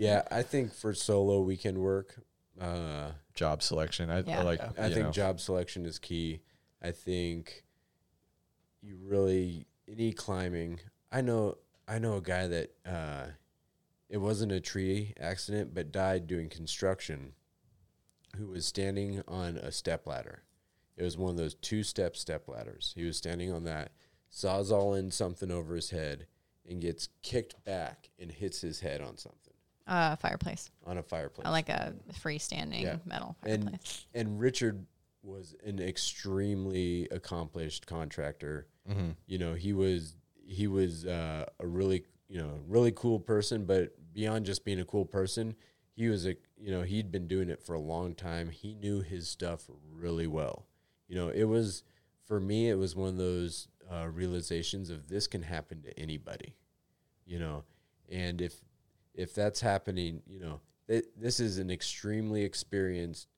yeah. I think for solo weekend work, uh, Job selection. I, Yeah. I like. I think know. job selection is key. I think you really any climbing. I know I know a guy that uh, it wasn't a tree accident, but died doing construction. Who was standing on a step ladder? It was one of those two-step step ladders. He was standing on that, sawzall in something over his head, and gets kicked back and hits his head on something Uh, fireplace. on a fireplace. I like a freestanding Yeah. metal And- fireplace. and Richard was an extremely accomplished contractor. Mhm. You know, he was he was uh, a really you know really cool person, but beyond just being a cool person, he was a you know he'd been doing it for a long time. He knew his stuff really well. You know, it was for me. It was one of those uh, realizations of this can happen to anybody. You know, and if if that's happening, you know, th- this is an extremely experienced,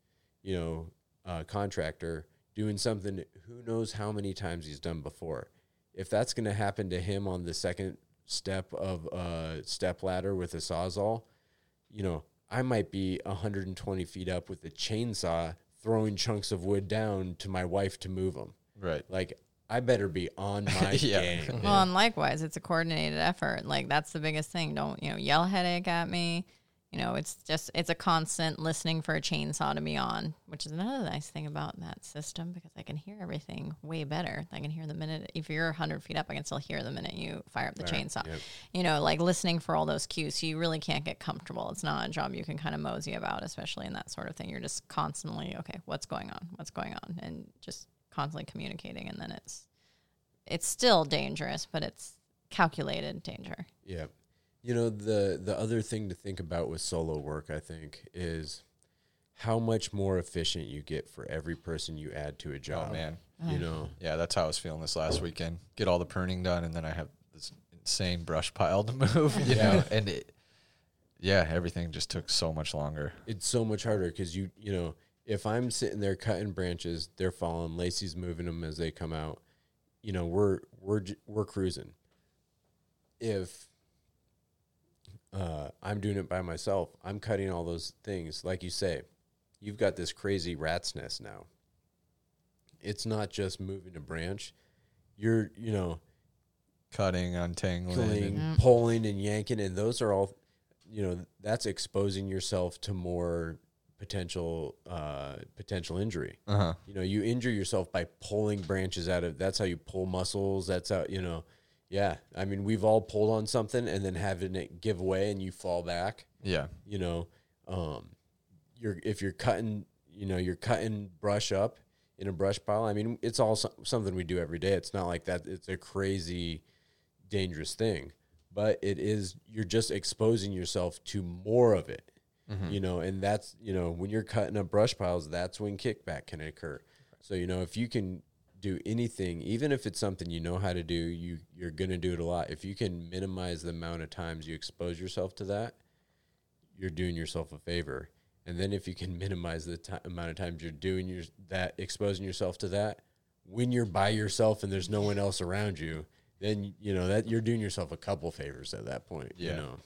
you know, uh, contractor doing something who knows how many times he's done before. If that's going to happen to him on the second step of a step ladder with a sawzall, you know, I might be 120 feet up with a chainsaw throwing chunks of wood down to my wife to move them. Right. Like, I better be on my Yeah. game. Well, and likewise, it's a coordinated effort. Like that's the biggest thing. Don't you know? Yell headache at me. You know, it's just it's a constant listening for a chainsaw to be on, which is another nice thing about that system because I can hear everything way better. I can hear the minute if you're 100 feet up, I can still hear the minute you fire up the Right, chainsaw. yep. You know, like listening for all those cues. So you really can't get comfortable. It's not a job you can kind of mosey about, especially in that sort of thing. You're just constantly okay, what's going on? What's going on? And just constantly communicating, and then it's it's still dangerous, but it's calculated danger. Yeah. You know, the the other thing to think about with solo work, I think, is how much more efficient you get for every person you add to a oh, job. Oh man, You ah. know, yeah, that's how I was feeling this last weekend. Get all the pruning done, and then I have this insane brush pile to move. You know, and it, yeah, everything just took so much longer. it's so much harder because you you know if I'm sitting there cutting branches, they're falling. Lacey's moving them as they come out. You know, we're we're we're cruising. If uh, I'm doing it by myself, I'm cutting all those things. Like you say, you've got this crazy rat's nest now. It's not just moving a branch. You're you know Cutting, untangling, pulling, and, pulling and yanking, and those are all, you know, that's exposing yourself to more potential uh, potential injury. uh huh. You know, you injure yourself by pulling branches out of. That's how you pull muscles. That's how you know. Yeah, I mean, we've all pulled on something and then having it give away and you fall back. Yeah, You know, um, you're if you're cutting, you know, you're cutting brush up in a brush pile. I mean, it's all so- something we do every day. It's not like that. It's a crazy dangerous thing, but it is. You're just exposing yourself to more of it. You know, and that's you know when you're cutting up brush piles, that's when kickback can occur. So you know if you can do anything, even if it's something you know how to do, you you're gonna do it a lot. If you can minimize the amount of times you expose yourself to that, you're doing yourself a favor. And then if you can minimize the ti amount of times you're doing your that exposing yourself to that, when you're by yourself and there's no one else around you, then you know that you're doing yourself a couple favors at that point. You Yeah. know.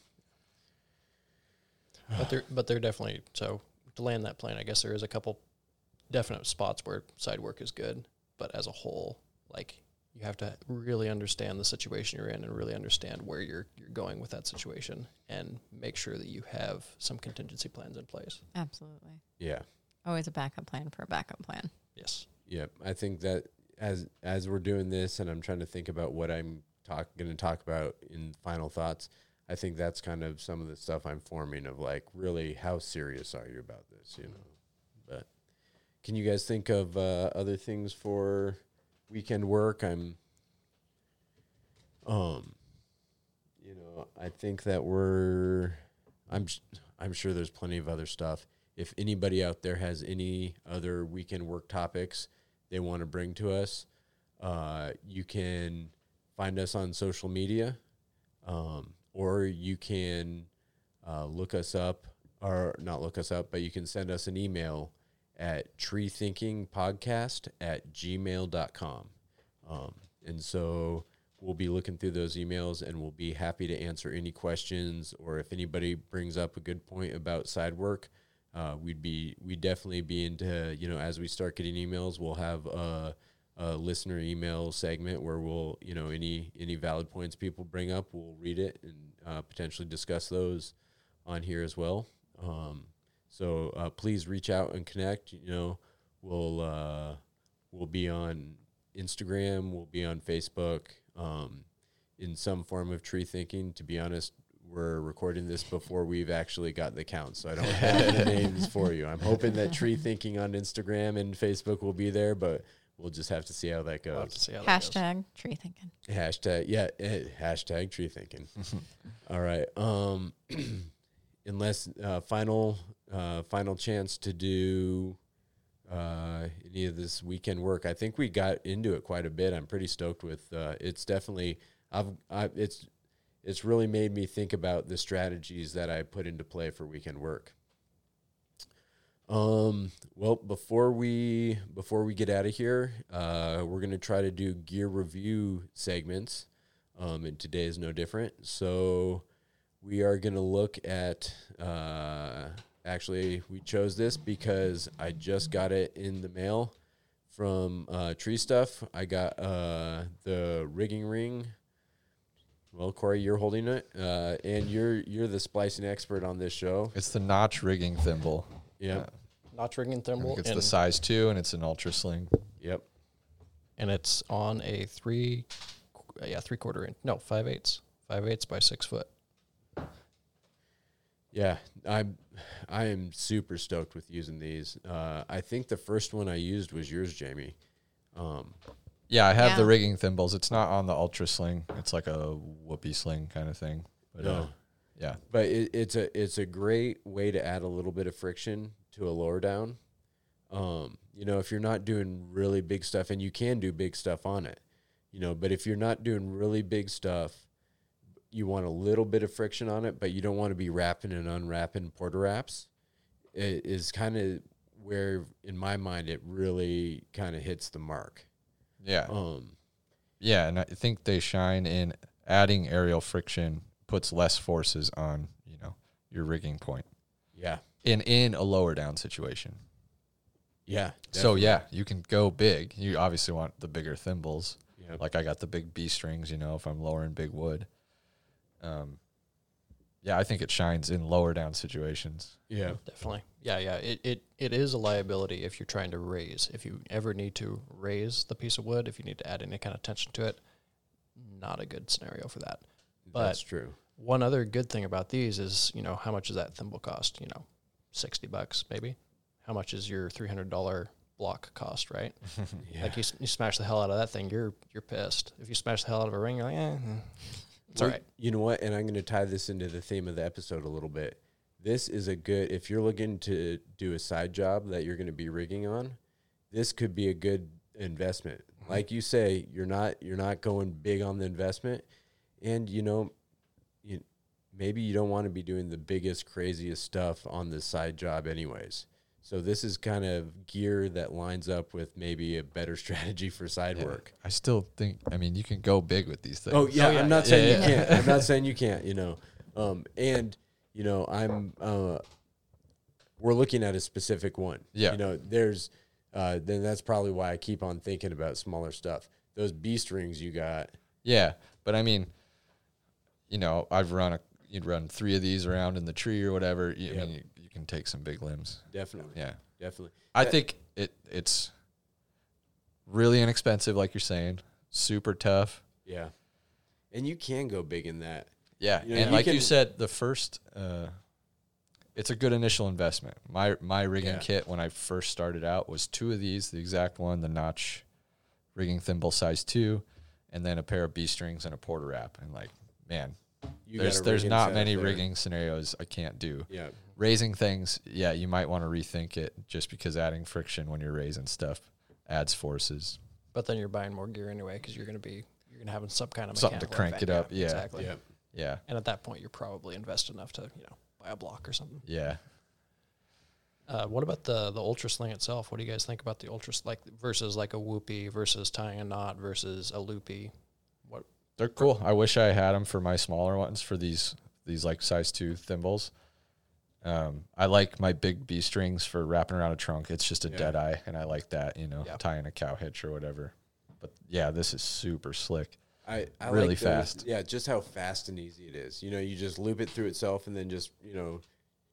but they're but they're definitely so to land that plane. I guess there is a couple definite spots where side work is good, but as a whole, like you have to really understand the situation you're in and really understand where you're you're going with that situation and make sure that you have some contingency plans in place. Absolutely. Yeah. Always a backup plan for a backup plan. Yes. Yep. I think that as as we're doing this and I'm trying to think about what I'm talk going to talk about in final thoughts, I think that's kind of some of the stuff I'm forming of like really how serious are you about this, you know. But can you guys think of uh, other things for weekend work? I'm um you know, I think that we're I'm I'm sure there's plenty of other stuff. If anybody out there has any other weekend work topics they want to bring to us, uh, you can find us on social media, um, or you can uh, look us up, or not look us up, but you can send us an email at treethinkingpodcast at gmail.com. Um, and so we'll be looking through those emails and we'll be happy to answer any questions or if anybody brings up a good point about side work uh, we'd be we definitely be into you know as we start getting emails we'll have a, a listener email segment where we'll you know any any valid points people bring up we'll read it and uh, potentially discuss those on here as well um, so uh, please reach out and connect you know we'll uh, we'll be on instagram we'll be on facebook um, in some form of tree thinking to be honest we're recording this before we've actually got the count, so I don't have the names for you. I'm hoping that Tree Thinking on Instagram and Facebook will be there, but we'll just have to see how that We'll have goes. to see how that goes. Hashtag tree thinking. Hashtag yeah, eh, hashtag Tree Thinking. All right. Um, unless uh, final uh, final chance to do uh, any of this weekend work. I think we got into it quite a bit. I'm pretty stoked with. Uh, it's definitely. I've. I, it's. It's really made me think about the strategies that I put into play for weekend work. Um. Well, before we before we get out of here, uh, we're gonna try to do gear review segments. Um, and today is no different. So we are gonna look at. Uh, actually, we chose this because I just got it in the mail from uh, Tree Stuff. I got uh, the rigging ring Well, Corey, you're holding it, uh, and you're you're the splicing expert on this show. It's the notch rigging thimble. Yeah. Uh, Notch rigging I thimble, think it's and, the size two, and it's an ultra sling. Yep. and it's on a three, qu- yeah, three quarter inch, no, five eighths, five eighths by six foot. Yeah, I'm I am super stoked with using these. Uh, I think the first one I used was yours, Jamie. Um, Yeah, I have the rigging thimbles. It's not on the ultra sling. It's like a whoopie sling kind of thing. But uh, yeah, but it, it's a it's a great way to add a little bit of friction to a lower down. Um, you know, if you're not doing really big stuff, and you can do big stuff on it, you know, but if you're not doing really big stuff, you want a little bit of friction on it, but you don't want to be wrapping and unwrapping Port-a-Wraps. It is kind of where, in my mind, it really kind of hits the mark. yeah, Um, yeah. And I think they shine in adding aerial friction puts less forces on you know your rigging point yeah, in in a lower down situation. yeah. So yeah, you can go big. You obviously want the bigger thimbles. Yep. Like I got the big B strings, you know, if I'm lowering big wood. Um, yeah, I think it shines in lower down situations. yeah, Definitely. Yeah, yeah. It, it it is a liability if you're trying to raise. If you ever need to raise the piece of wood, if you need to add any kind of tension to it, not a good scenario for that. But- that's true. One other good thing about these is, you know, how much does that thimble cost? You know, sixty bucks maybe. How much is your three hundred dollar block cost? Right. Yeah. Like you, you smash the hell out of that thing, you're you're pissed. If you smash the hell out of a ring, you're like, eh, eh, it's all right. You know what? And I'm going to tie this into the theme of the episode a little bit. This is a good, if you're looking to do a side job that you're going to be rigging on, this could be a good investment. Mm-hmm. Like you say, you're not, you're not going big on the investment. And, you know, you, maybe you don't want to be doing the biggest, craziest stuff on the side job anyways. So this is kind of gear that lines up with maybe a better strategy for side Yeah. work. I still think. I mean, you can go big with these things. Oh yeah, yeah, I'm not yeah, saying yeah, you yeah. can't. I'm not saying you can't. You know, um, and you know, I'm. Uh, we're looking at a specific one. Yeah. You know, there's. Uh, then that's probably why I keep on thinking about smaller stuff. Those B strings you got. Yeah, but I mean, you know, I've run a. You'd run three of these around in the tree or whatever. You, I mean, you, you can take some big limbs. Definitely. Yeah, Definitely. I Yeah. think it it's really inexpensive, like you're saying. Super tough. Yeah. And you can go big in that. Yeah, You know, and you like you said, the first, uh, it's a good initial investment. My my rigging Yeah. kit when I first started out was two of these, the exact one, the notch rigging thimble size two, and then a pair of B strings and a Port-a-Wrap. And like, man, You there's there's not many there. rigging scenarios I can't do. Yeah. Raising things, yeah, you might want to rethink it just because adding friction when you're raising stuff adds forces. But then you're buying more gear anyway because you're going to be you're going to have some kind of Something to crank effect. it up, yeah. exactly. Yeah. Yeah, And at that point, you're probably invested enough to you know buy a block or something. yeah. Uh, what about the the ultra sling itself? What do you guys think about the ultra s- like versus like a whoopie versus tying a knot versus a loopy? What They're cool. I wish I had them for my smaller ones for these these like size two thimbles. Um, I like my big B strings for wrapping around a trunk. It's just a Yeah. dead eye, and I like that. You know, Yeah. tying a cow hitch or whatever. But yeah, this is super slick. I, I Really like those- fast. Yeah, just how fast and easy it is. You know, you just loop it through itself and then just, you know,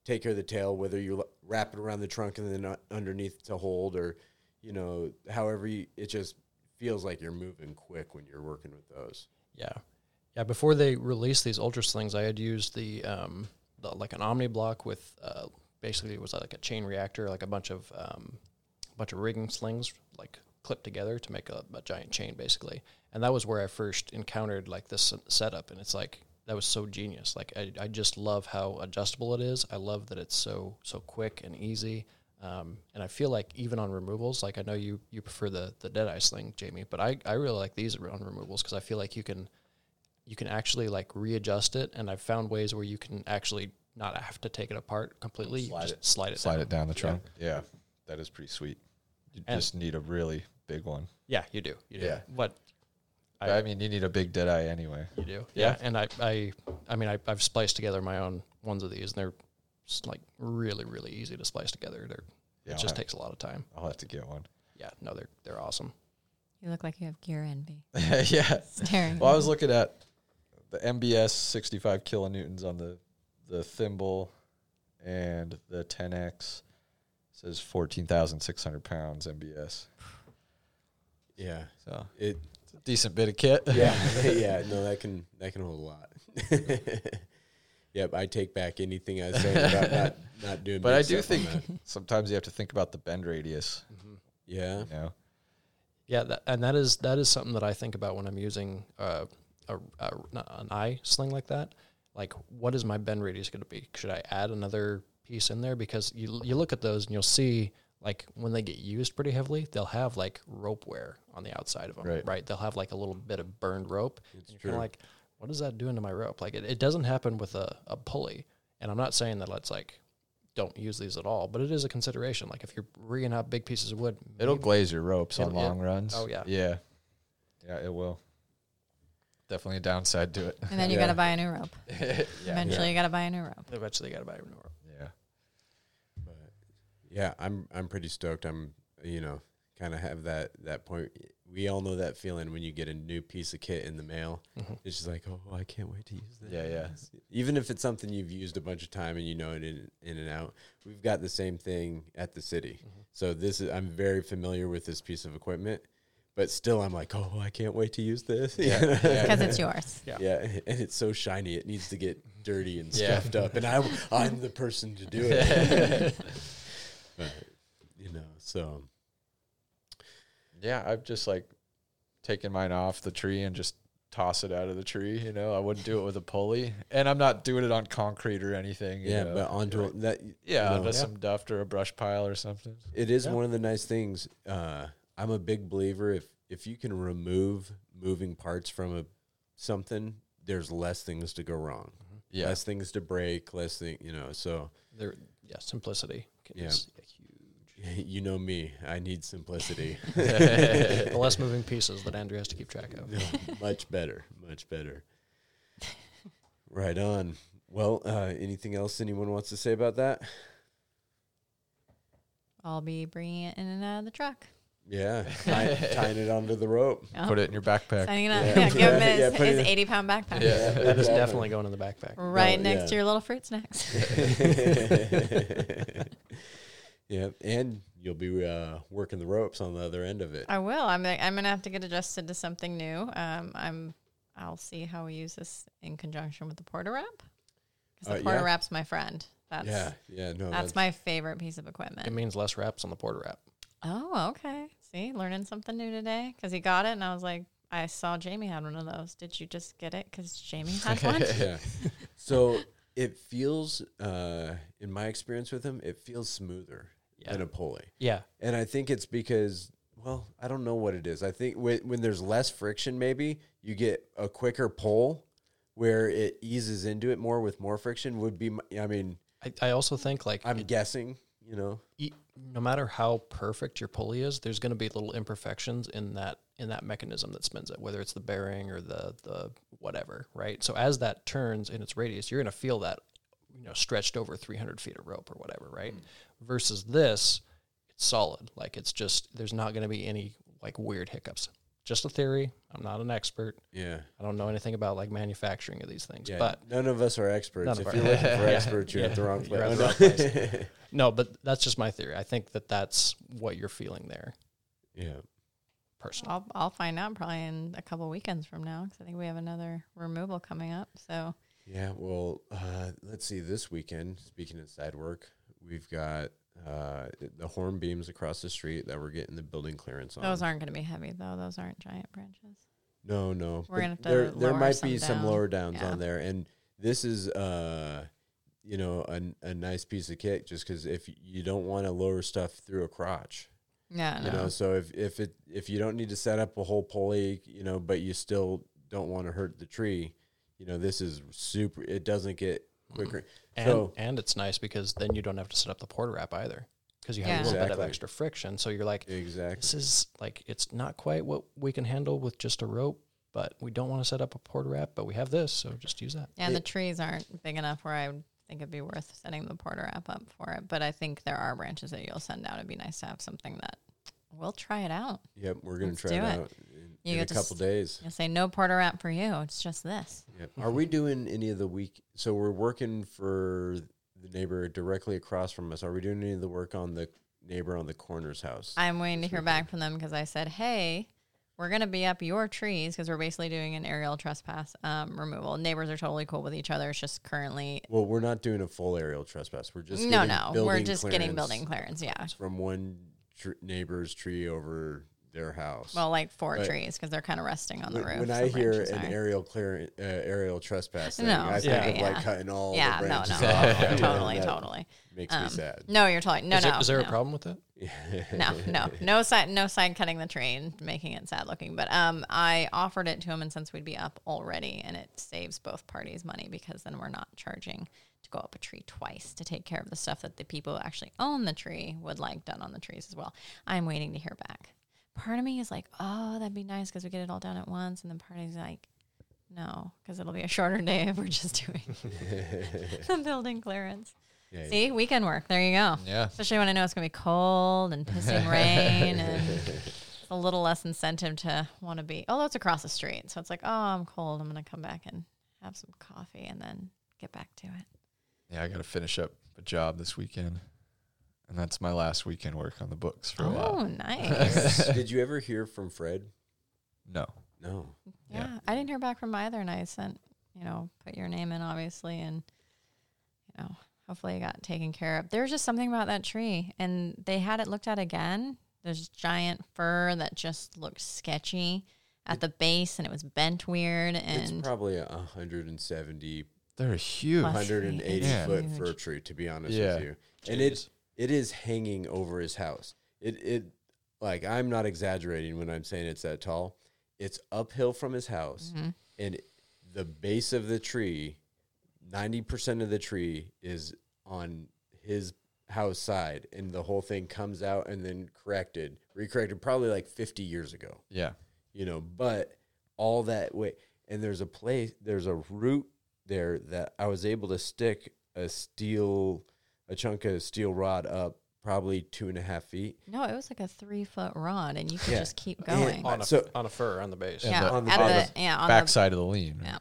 take care of the tail, whether you wrap it around the trunk and then uh, underneath to hold or, you know, however you, it just feels like you're moving quick when you're working with those. Yeah, yeah. Before they released these ultra slings, I had used the um the, like an omni block with uh basically it was like a chain reactor, like a bunch of um bunch of rigging slings like clipped together to make a, a giant chain basically. And that was where I first encountered like this setup, and it's like that was so genius. Like I, I just love how adjustable it is. I love that it's so so quick and easy. Um, and I feel like even on removals, like I know you you prefer the the dead eye sling, Jamie, but I, I really like these on removals because I feel like you can you can actually like readjust it, and I've found ways where you can actually not have to take it apart completely. You Slide just it. slide it, Slide down. it down the trunk. Yeah, that is pretty sweet. You And- just need a really big one. Yeah, you do. You do. Yeah. But I, I mean, you need a big dead eye anyway. You do, Yeah. yeah. And I, I, I mean, I, I've spliced together my own ones of these, and they're s- like really, really easy to splice together. They're Yeah, it I'll just have- takes a lot of time. I'll have to get one. Yeah, no, they're they're awesome. You look like you have gear envy. yeah. Staring. Well, I was looking at the MBS 65 kilonewtons on the the thimble and the Tenex says 14,600 pounds MBS. Yeah. So It it's a decent bit of kit. yeah, yeah, no, that can that can hold a lot. yep, I take back anything I said about not not doing. but I do think sometimes you have to think about the bend radius. yeah, You know, Yeah, that, and that is that is something that I think about when I'm using uh, a, a an eye sling like that. Like, what is my bend radius going to be? Should I add another piece in there? Because you you look at those and you'll see like when they get used pretty heavily, they'll have like rope wear on the outside of them, Right. right? They'll have like a little bit of burned rope. It's and you're kind true. of like, what is that doing to my rope? Like, it, it doesn't happen with a, a pulley. And I'm not saying that let's like don't use these at all, but it is a consideration. Like if you're rigging out big pieces of wood, it'll maybe- glaze your ropes on long runs. Oh, yeah. yeah, yeah. It will. Definitely a downside to it. And then you Yeah. got to buy a new rope. yeah, Eventually, you got to buy a new rope. Eventually, you got to buy a new rope. yeah. but yeah, I'm I'm pretty stoked. I'm you know kind of have that that point. We all know that feeling when you get a new piece of kit in the mail. Mhm. It's just like, oh, I can't wait to use this. Yeah, yeah. Even if it's something you've used a bunch of time and you know it in, in and out, we've got the same thing at the city. So this is I'm very familiar with this piece of equipment, but still I'm like, oh, I can't wait to use this. Yeah, yeah. Because it's yours. Yeah. Yeah, and it's so shiny. It needs to get dirty and Yeah. scuffed up, and I I'm the person to do it. but you know, so Yeah, I've just like taken mine off the tree and just toss it out of the tree. You know, I wouldn't do it with a pulley, and I'm not doing it on concrete or anything. you yeah, know. but onto Right. that. yeah, you onto know, some duff or a brush pile or something. It is Yeah. one of the nice things. Uh, I'm a big believer if if you can remove moving parts from a something, there's less things to go wrong, Yeah, less things to break, less thing. You know, so There, yeah, simplicity. Yeah. is huge. you know me. I need simplicity. the less moving pieces that Andrew has to keep track of. No, much better, much better. Right on. Well, uh, anything else anyone wants to say about that? I'll be bringing it in and out of the truck. Yeah, tie, tying it onto the rope. Oh, put it in your backpack. Signing it up. Yeah. Yeah, give him Yeah, his, his 80 pound backpack. Yeah. That is Exactly. definitely going in the backpack. Right No, next yeah. to your little fruit snacks. yeah, and you'll be uh, working the ropes on the other end of it. I will. I'm I'm gonna have to get adjusted to something new. Um, I'm I'll see how we use this in conjunction with the Port-a-Wrap. Because the Uh, porter yeah. wrap's my friend. That's yeah, yeah, no, that's my favorite piece of equipment. It means less wraps on the Port-a-Wrap. Oh, okay. See, learning something new today. Because he got it, and I was like, I saw Jamie had one of those. Did you just get it because Jamie had one? yeah. So it feels, uh, in my experience with him, it feels smoother Yeah. than a pulley. Yeah. And I think it's because, well, I don't know what it is. I think when, when there's less friction, maybe you get a quicker pull where it eases into it more with more friction. Would be, my, I mean, I, I also think like I'm it- guessing, you know. no matter how perfect your pulley is, there's going to be little imperfections in that in that mechanism that spins it, whether it's the bearing or the the whatever, right? So as that turns in its radius, you're going to feel that you know stretched over 300 feet of rope or whatever, right? Hmm. Versus this, it's solid. Like it's just there's not going to be any like weird hiccups. Just a theory. I'm not an expert. Yeah. I don't know anything about like manufacturing of these things, Yeah, but none of us are experts. None of if our- you're looking for Yeah. experts, you're at the wrong place. the wrong no, but that's just my theory. I think that that's what you're feeling there, yeah. personally. I'll I'll find out probably in a couple weekends from now because I think we have another removal coming up. So Yeah, well, uh, let's see. This weekend, speaking of side work, we've got uh, the horn beams across the street that we're getting the building clearance on. those aren't going to be heavy though. Those aren't giant branches. no, no. We're gonna have to there, there might be some lower downs Yeah. on there, and this is, uh, you know, a, a nice piece of kit. Just because if you don't want to lower stuff through a crotch, Yeah, you no. know, so if if it if you don't need to set up a whole pulley, you know, but you still don't want to hurt the tree, you know, this is super. It doesn't get quicker. And So- and it's nice because then you don't have to set up the Port-a-Wrap either because you have Yeah. a little bit of extra friction. So you're like, Exactly. this is like it's not quite what we can handle with just a rope, but we don't want to set up a Port-a-Wrap, but we have this, so just use that. Yeah, and the trees aren't big enough where I would think it'd be worth setting the porter wrap up for it. But I think there are branches that you'll send out. It'd be nice to have something that we'll try it out. Yep, we're gonna Let's try it it. out. You in a couple s- days. You'll say no Port-a-Wrap for you. It's just this. Yep. Are we doing any of the week? So we're working for the neighbor directly across from us. Are we doing any of the work on the neighbor on the corner's house? I'm waiting to hear back from them because I said, hey, we're going to be up your trees because we're basically doing an aerial trespass um, removal. Neighbors are totally cool with each other. It's just currently, well, we're not doing a full aerial trespass. We're just no, no. We're just getting building clearance. Yeah. from one tr- neighbor's tree over their house. Well, like four But- trees because they're kind of resting on the when, roof. when I hear branches an are. aerial clear uh, aerial trespass, thing, No, I think sorry, of like cutting all yeah, the no, branches no, off. and totally, that totally. Makes me Um, sad. No, you're totally no, is, no. there, is there no. a problem with that? no, no, no side, no side cutting the tree and making it sad looking. But um, I offered it to him, and since we'd be up already, and it saves both parties money because then we're not charging to go up a tree twice to take care of the stuff that the people who actually own the tree would like done on the trees as well. I'm waiting to hear back. Part of me is like, oh, that'd be nice because we get it all done at once, and then part of me is like. No, because it'll be a shorter day if we're just doing the building clearance. Yeah, See, weekend work. There you go. Yeah. Especially when I know it's going to be cold and pissing rain and it's a little less incentive to want to be. Although it's across the street. So it's like, oh, I'm cold. I'm going to come back and have some coffee and then get back to it. Yeah, I got to finish up a job this weekend, and that's my last weekend work on the books for a while. Oh, nice. Did you ever hear from Fred? No, No. yeah. Yeah. I didn't hear back from either. And I sent, you know, put your name in, obviously. And, you know, hopefully it got taken care of. There was just something about that tree. And they had it looked at again. There's giant fir that just looked sketchy at the base and it was bent weird. And It's And probably a 170, they're a huge. Plus- 180 Yeah. foot Huge. fir tree, to be honest Yeah. with you. And it Jeez. It is hanging over his house. It it like I'm not exaggerating when I'm saying it's that tall. It's uphill from his house, Mhm. and the base of the tree, ninety percent of the tree is on his house side, and the whole thing comes out and then corrected, recorrected, probably like fifty years ago Yeah, you know, but all that way, and there's a place, there's a root there that I was able to stick a steel, a chunk of steel rod up probably two and a half feet. no, it was like a three foot rod and you could Yeah. just keep going. on a, So- on a fir on the base. Yeah. yeah. the- on the at bottom- the, yeah, on backside of the lean. the, yeah.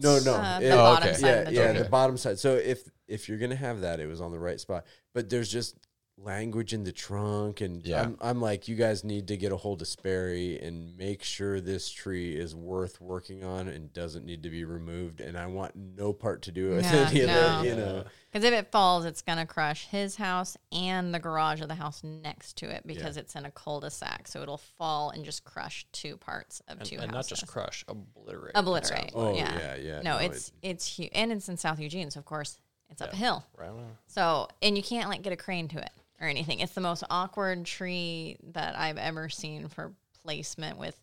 No, no, Uh, it- the Oh, bottom okay. side yeah, of the yeah, tree. the bottom side. So if if you're gonna have that, it was on the right spot. But there's just language in the trunk, and Yeah. I'm, I'm like, you guys need to get a hold of Sperry and make sure this tree is worth working on and doesn't need to be removed. And I want no part to do with Yeah, any of no. that, you know. Because if it falls, it's going to crush his house and the garage of the house next to it because it's in a cul-de-sac. So it'll fall and just crush two parts of And, two and not just crush, obliterate. Obliterate. Oh yeah. yeah, yeah. no, no, it's it's huge, and it's in South Eugene, so of course it's Yeah. uphill. like. Right. So, and you can't like get a crane to it or anything. It's the most awkward tree that I've ever seen for placement with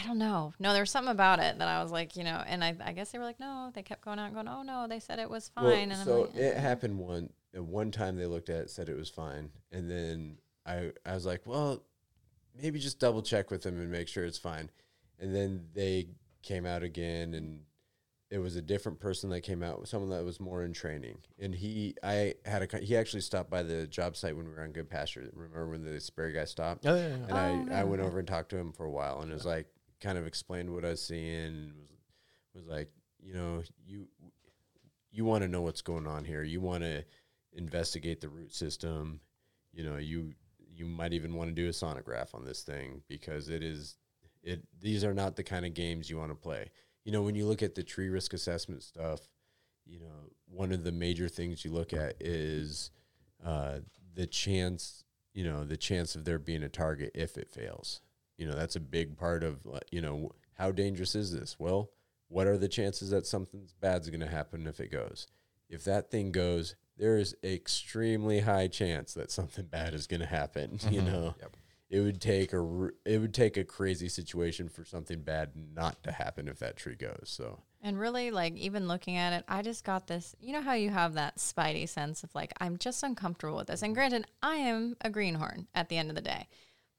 I don't know. No, there was something about it that I was like, you know, and I, I guess they were like, no, they kept going out and going, oh no, they said it was fine. Well, and I'm so like, it "Eh." happened one one time they looked at it said it was fine and then I I was like well maybe just double check with them and make sure it's fine and then they came out again and it was a different person that came out someone that was more in training and he I had a he actually stopped by the job site when we were on Goodpasture remember when the Sperry guy stopped Oh, yeah, yeah. and Oh, I, yeah, I went okay. over and talked to him for a while and it was like kind of explained what I was seeing and was was like, you know, you you want to know what's going on here. You want to investigate the root system. You know, you you might even want to do a sonograph on this thing because it is it these are not the kind of games you want to play. You know, when you look at the tree risk assessment stuff, you know, one of the major things you look at is uh, the chance, you know, the chance of there being a target if it fails. You know, that's a big part of, you know, how dangerous is this? Well, what are the chances that something bad's going to happen if it goes? If that thing goes, there is extremely high chance that something bad is going to happen. You Mhm. know, Yep. It would take a it would take a crazy situation for something bad not to happen if that tree goes. So And really, like, even looking at it, I just got this. You know how you have that spidey sense of, like, I'm just uncomfortable with this. And granted, I am a greenhorn at the end of the day.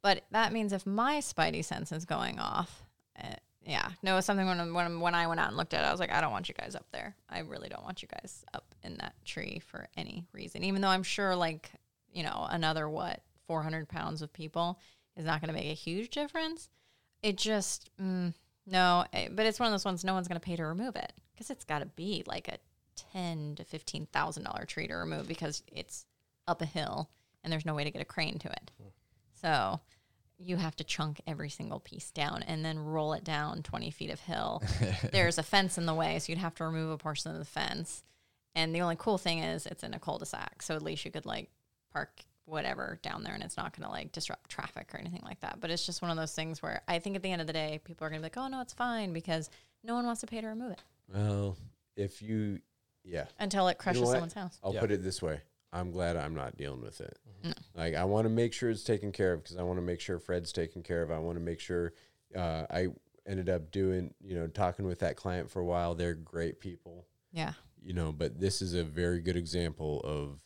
But that means if my spidey sense is going off, uh, yeah. No, it's something when, when, when I went out and looked at it, I was like, I don't want you guys up there. I really don't want you guys up in that tree for any reason. Even though I'm sure, like, you know, another, what, 400 pounds of people is not going to make a huge difference it just mm, no. eh, But it's one of those ones no one's going to pay to remove it because it's got to be like a ten to fifteen thousand dollar tree to remove because it's up a hill and there's no way to get a crane to it. So you have to chunk every single piece down and then roll it down 20 feet of hill. There's a fence in the way, so you'd have to remove a portion of the fence. And the only cool thing is it's in a cul-de-sac, so at least you could like park whatever down there and it's not going to like disrupt traffic or anything like that. But it's just one of those things where I think at the end of the day, people are going to be like, oh, no, it's fine because no one wants to pay to remove it Well, if you, yeah, until it crushes what? someone's house. I'll Yeah. put it this way. I'm glad I'm not dealing with it. No. Like I want to make sure it's taken care of because I want to make sure Fred's taken care of. I want to make sure uh, I ended up doing, you know, talking with that client for a while. They're great people, Yeah. you know, but this is a very good example of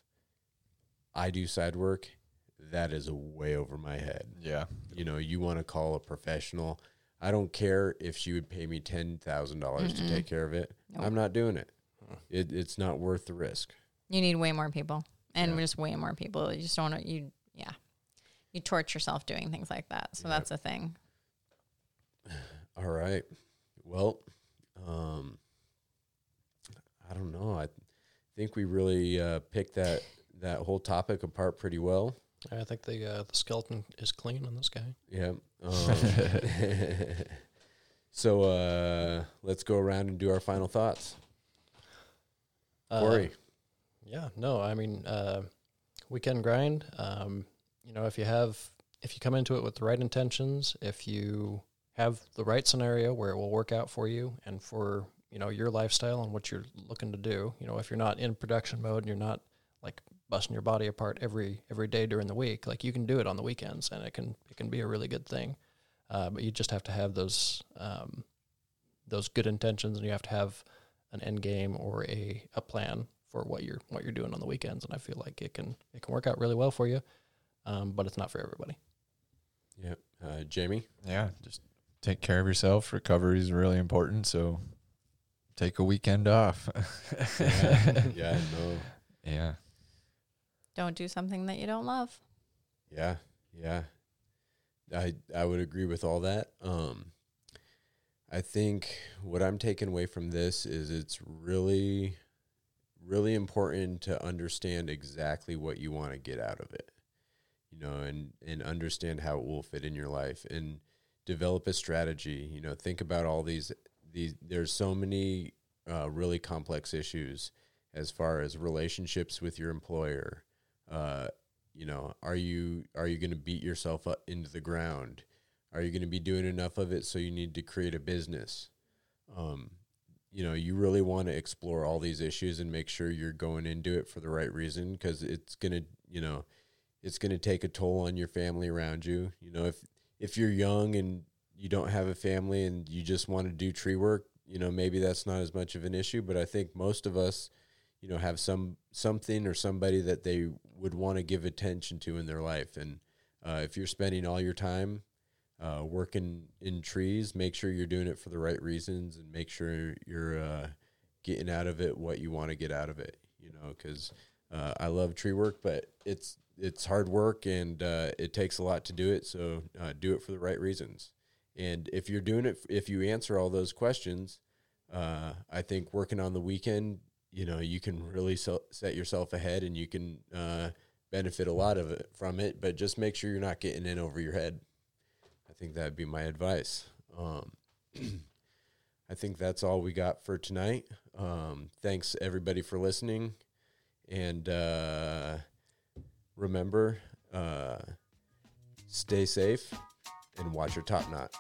I do side work. That is way over my head. Yeah. You know, you want to call a professional. I don't care if she would pay me ten thousand dollars to take care of it. Nope. I'm not doing it. it. It's not worth the risk. You need way more people and Yeah. just way more people. You just don't want to, you, yeah. You torture yourself doing things like that. So Yep. that's a thing. All right. Well, um, I don't know. I think we really uh, picked that that whole topic apart pretty well. I think the uh, the skeleton is clean on this guy. Yeah. Um, so uh, let's go around and do our final thoughts. Uh, Corey. Yeah, no, I mean, uh, weekend grind. Um, you know, if you have, if you come into it with the right intentions, if you have the right scenario where it will work out for you and for you know your lifestyle and what you're looking to do. You know, if you're not in production mode and you're not like busting your body apart every every day during the week, like you can do it on the weekends, and it can it can be a really good thing. Uh, but you just have to have those um, those good intentions, and you have to have an end game or a, a plan for what you're what you're doing on the weekends. And I feel like it can it can work out really well for you, um, but it's not for everybody. Yeah. Uh, Jamie. Yeah. Just take care of yourself. Recovery is really important. So take a weekend off. Yeah. yeah. No. yeah. Don't do something that you don't love. Yeah, yeah. I I would agree with all that. Um I think what I'm taking away from this is it's really really important to understand exactly what you want to get out of it. You know, and and understand how it will fit in your life and develop a strategy. You know, think about all these these there's so many uh, really complex issues as far as relationships with your employer, uh, you know are you are you going to beat yourself up into the ground? Are you going to be doing enough of it so you need to create a business? Um, you know you really want to explore all these issues and make sure you're going into it for the right reason because it's going to you know it's going to take a toll on your family around you. You know if if you're young and you don't have a family and you just want to do tree work you know maybe that's not as much of an issue but i think most of us you know have some something or somebody that they would want to give attention to in their life. And uh, if you're spending all your time uh, working in trees make sure you're doing it for the right reasons and make sure you're uh, getting out of it what you want to get out of it you know because uh, i love tree work but it's it's hard work and uh, it takes a lot to do it. So uh, do it for the right reasons. And if you're doing it if you answer all those questions i think working on the weekend you know you can really so, set yourself ahead and you can uh, benefit a lot of it from it but just make sure you're not getting in over your head. I think that'd be my advice. Um, i think that's all we got for tonight. Um, thanks everybody for listening. And uh, remember uh, stay safe and watch your top knot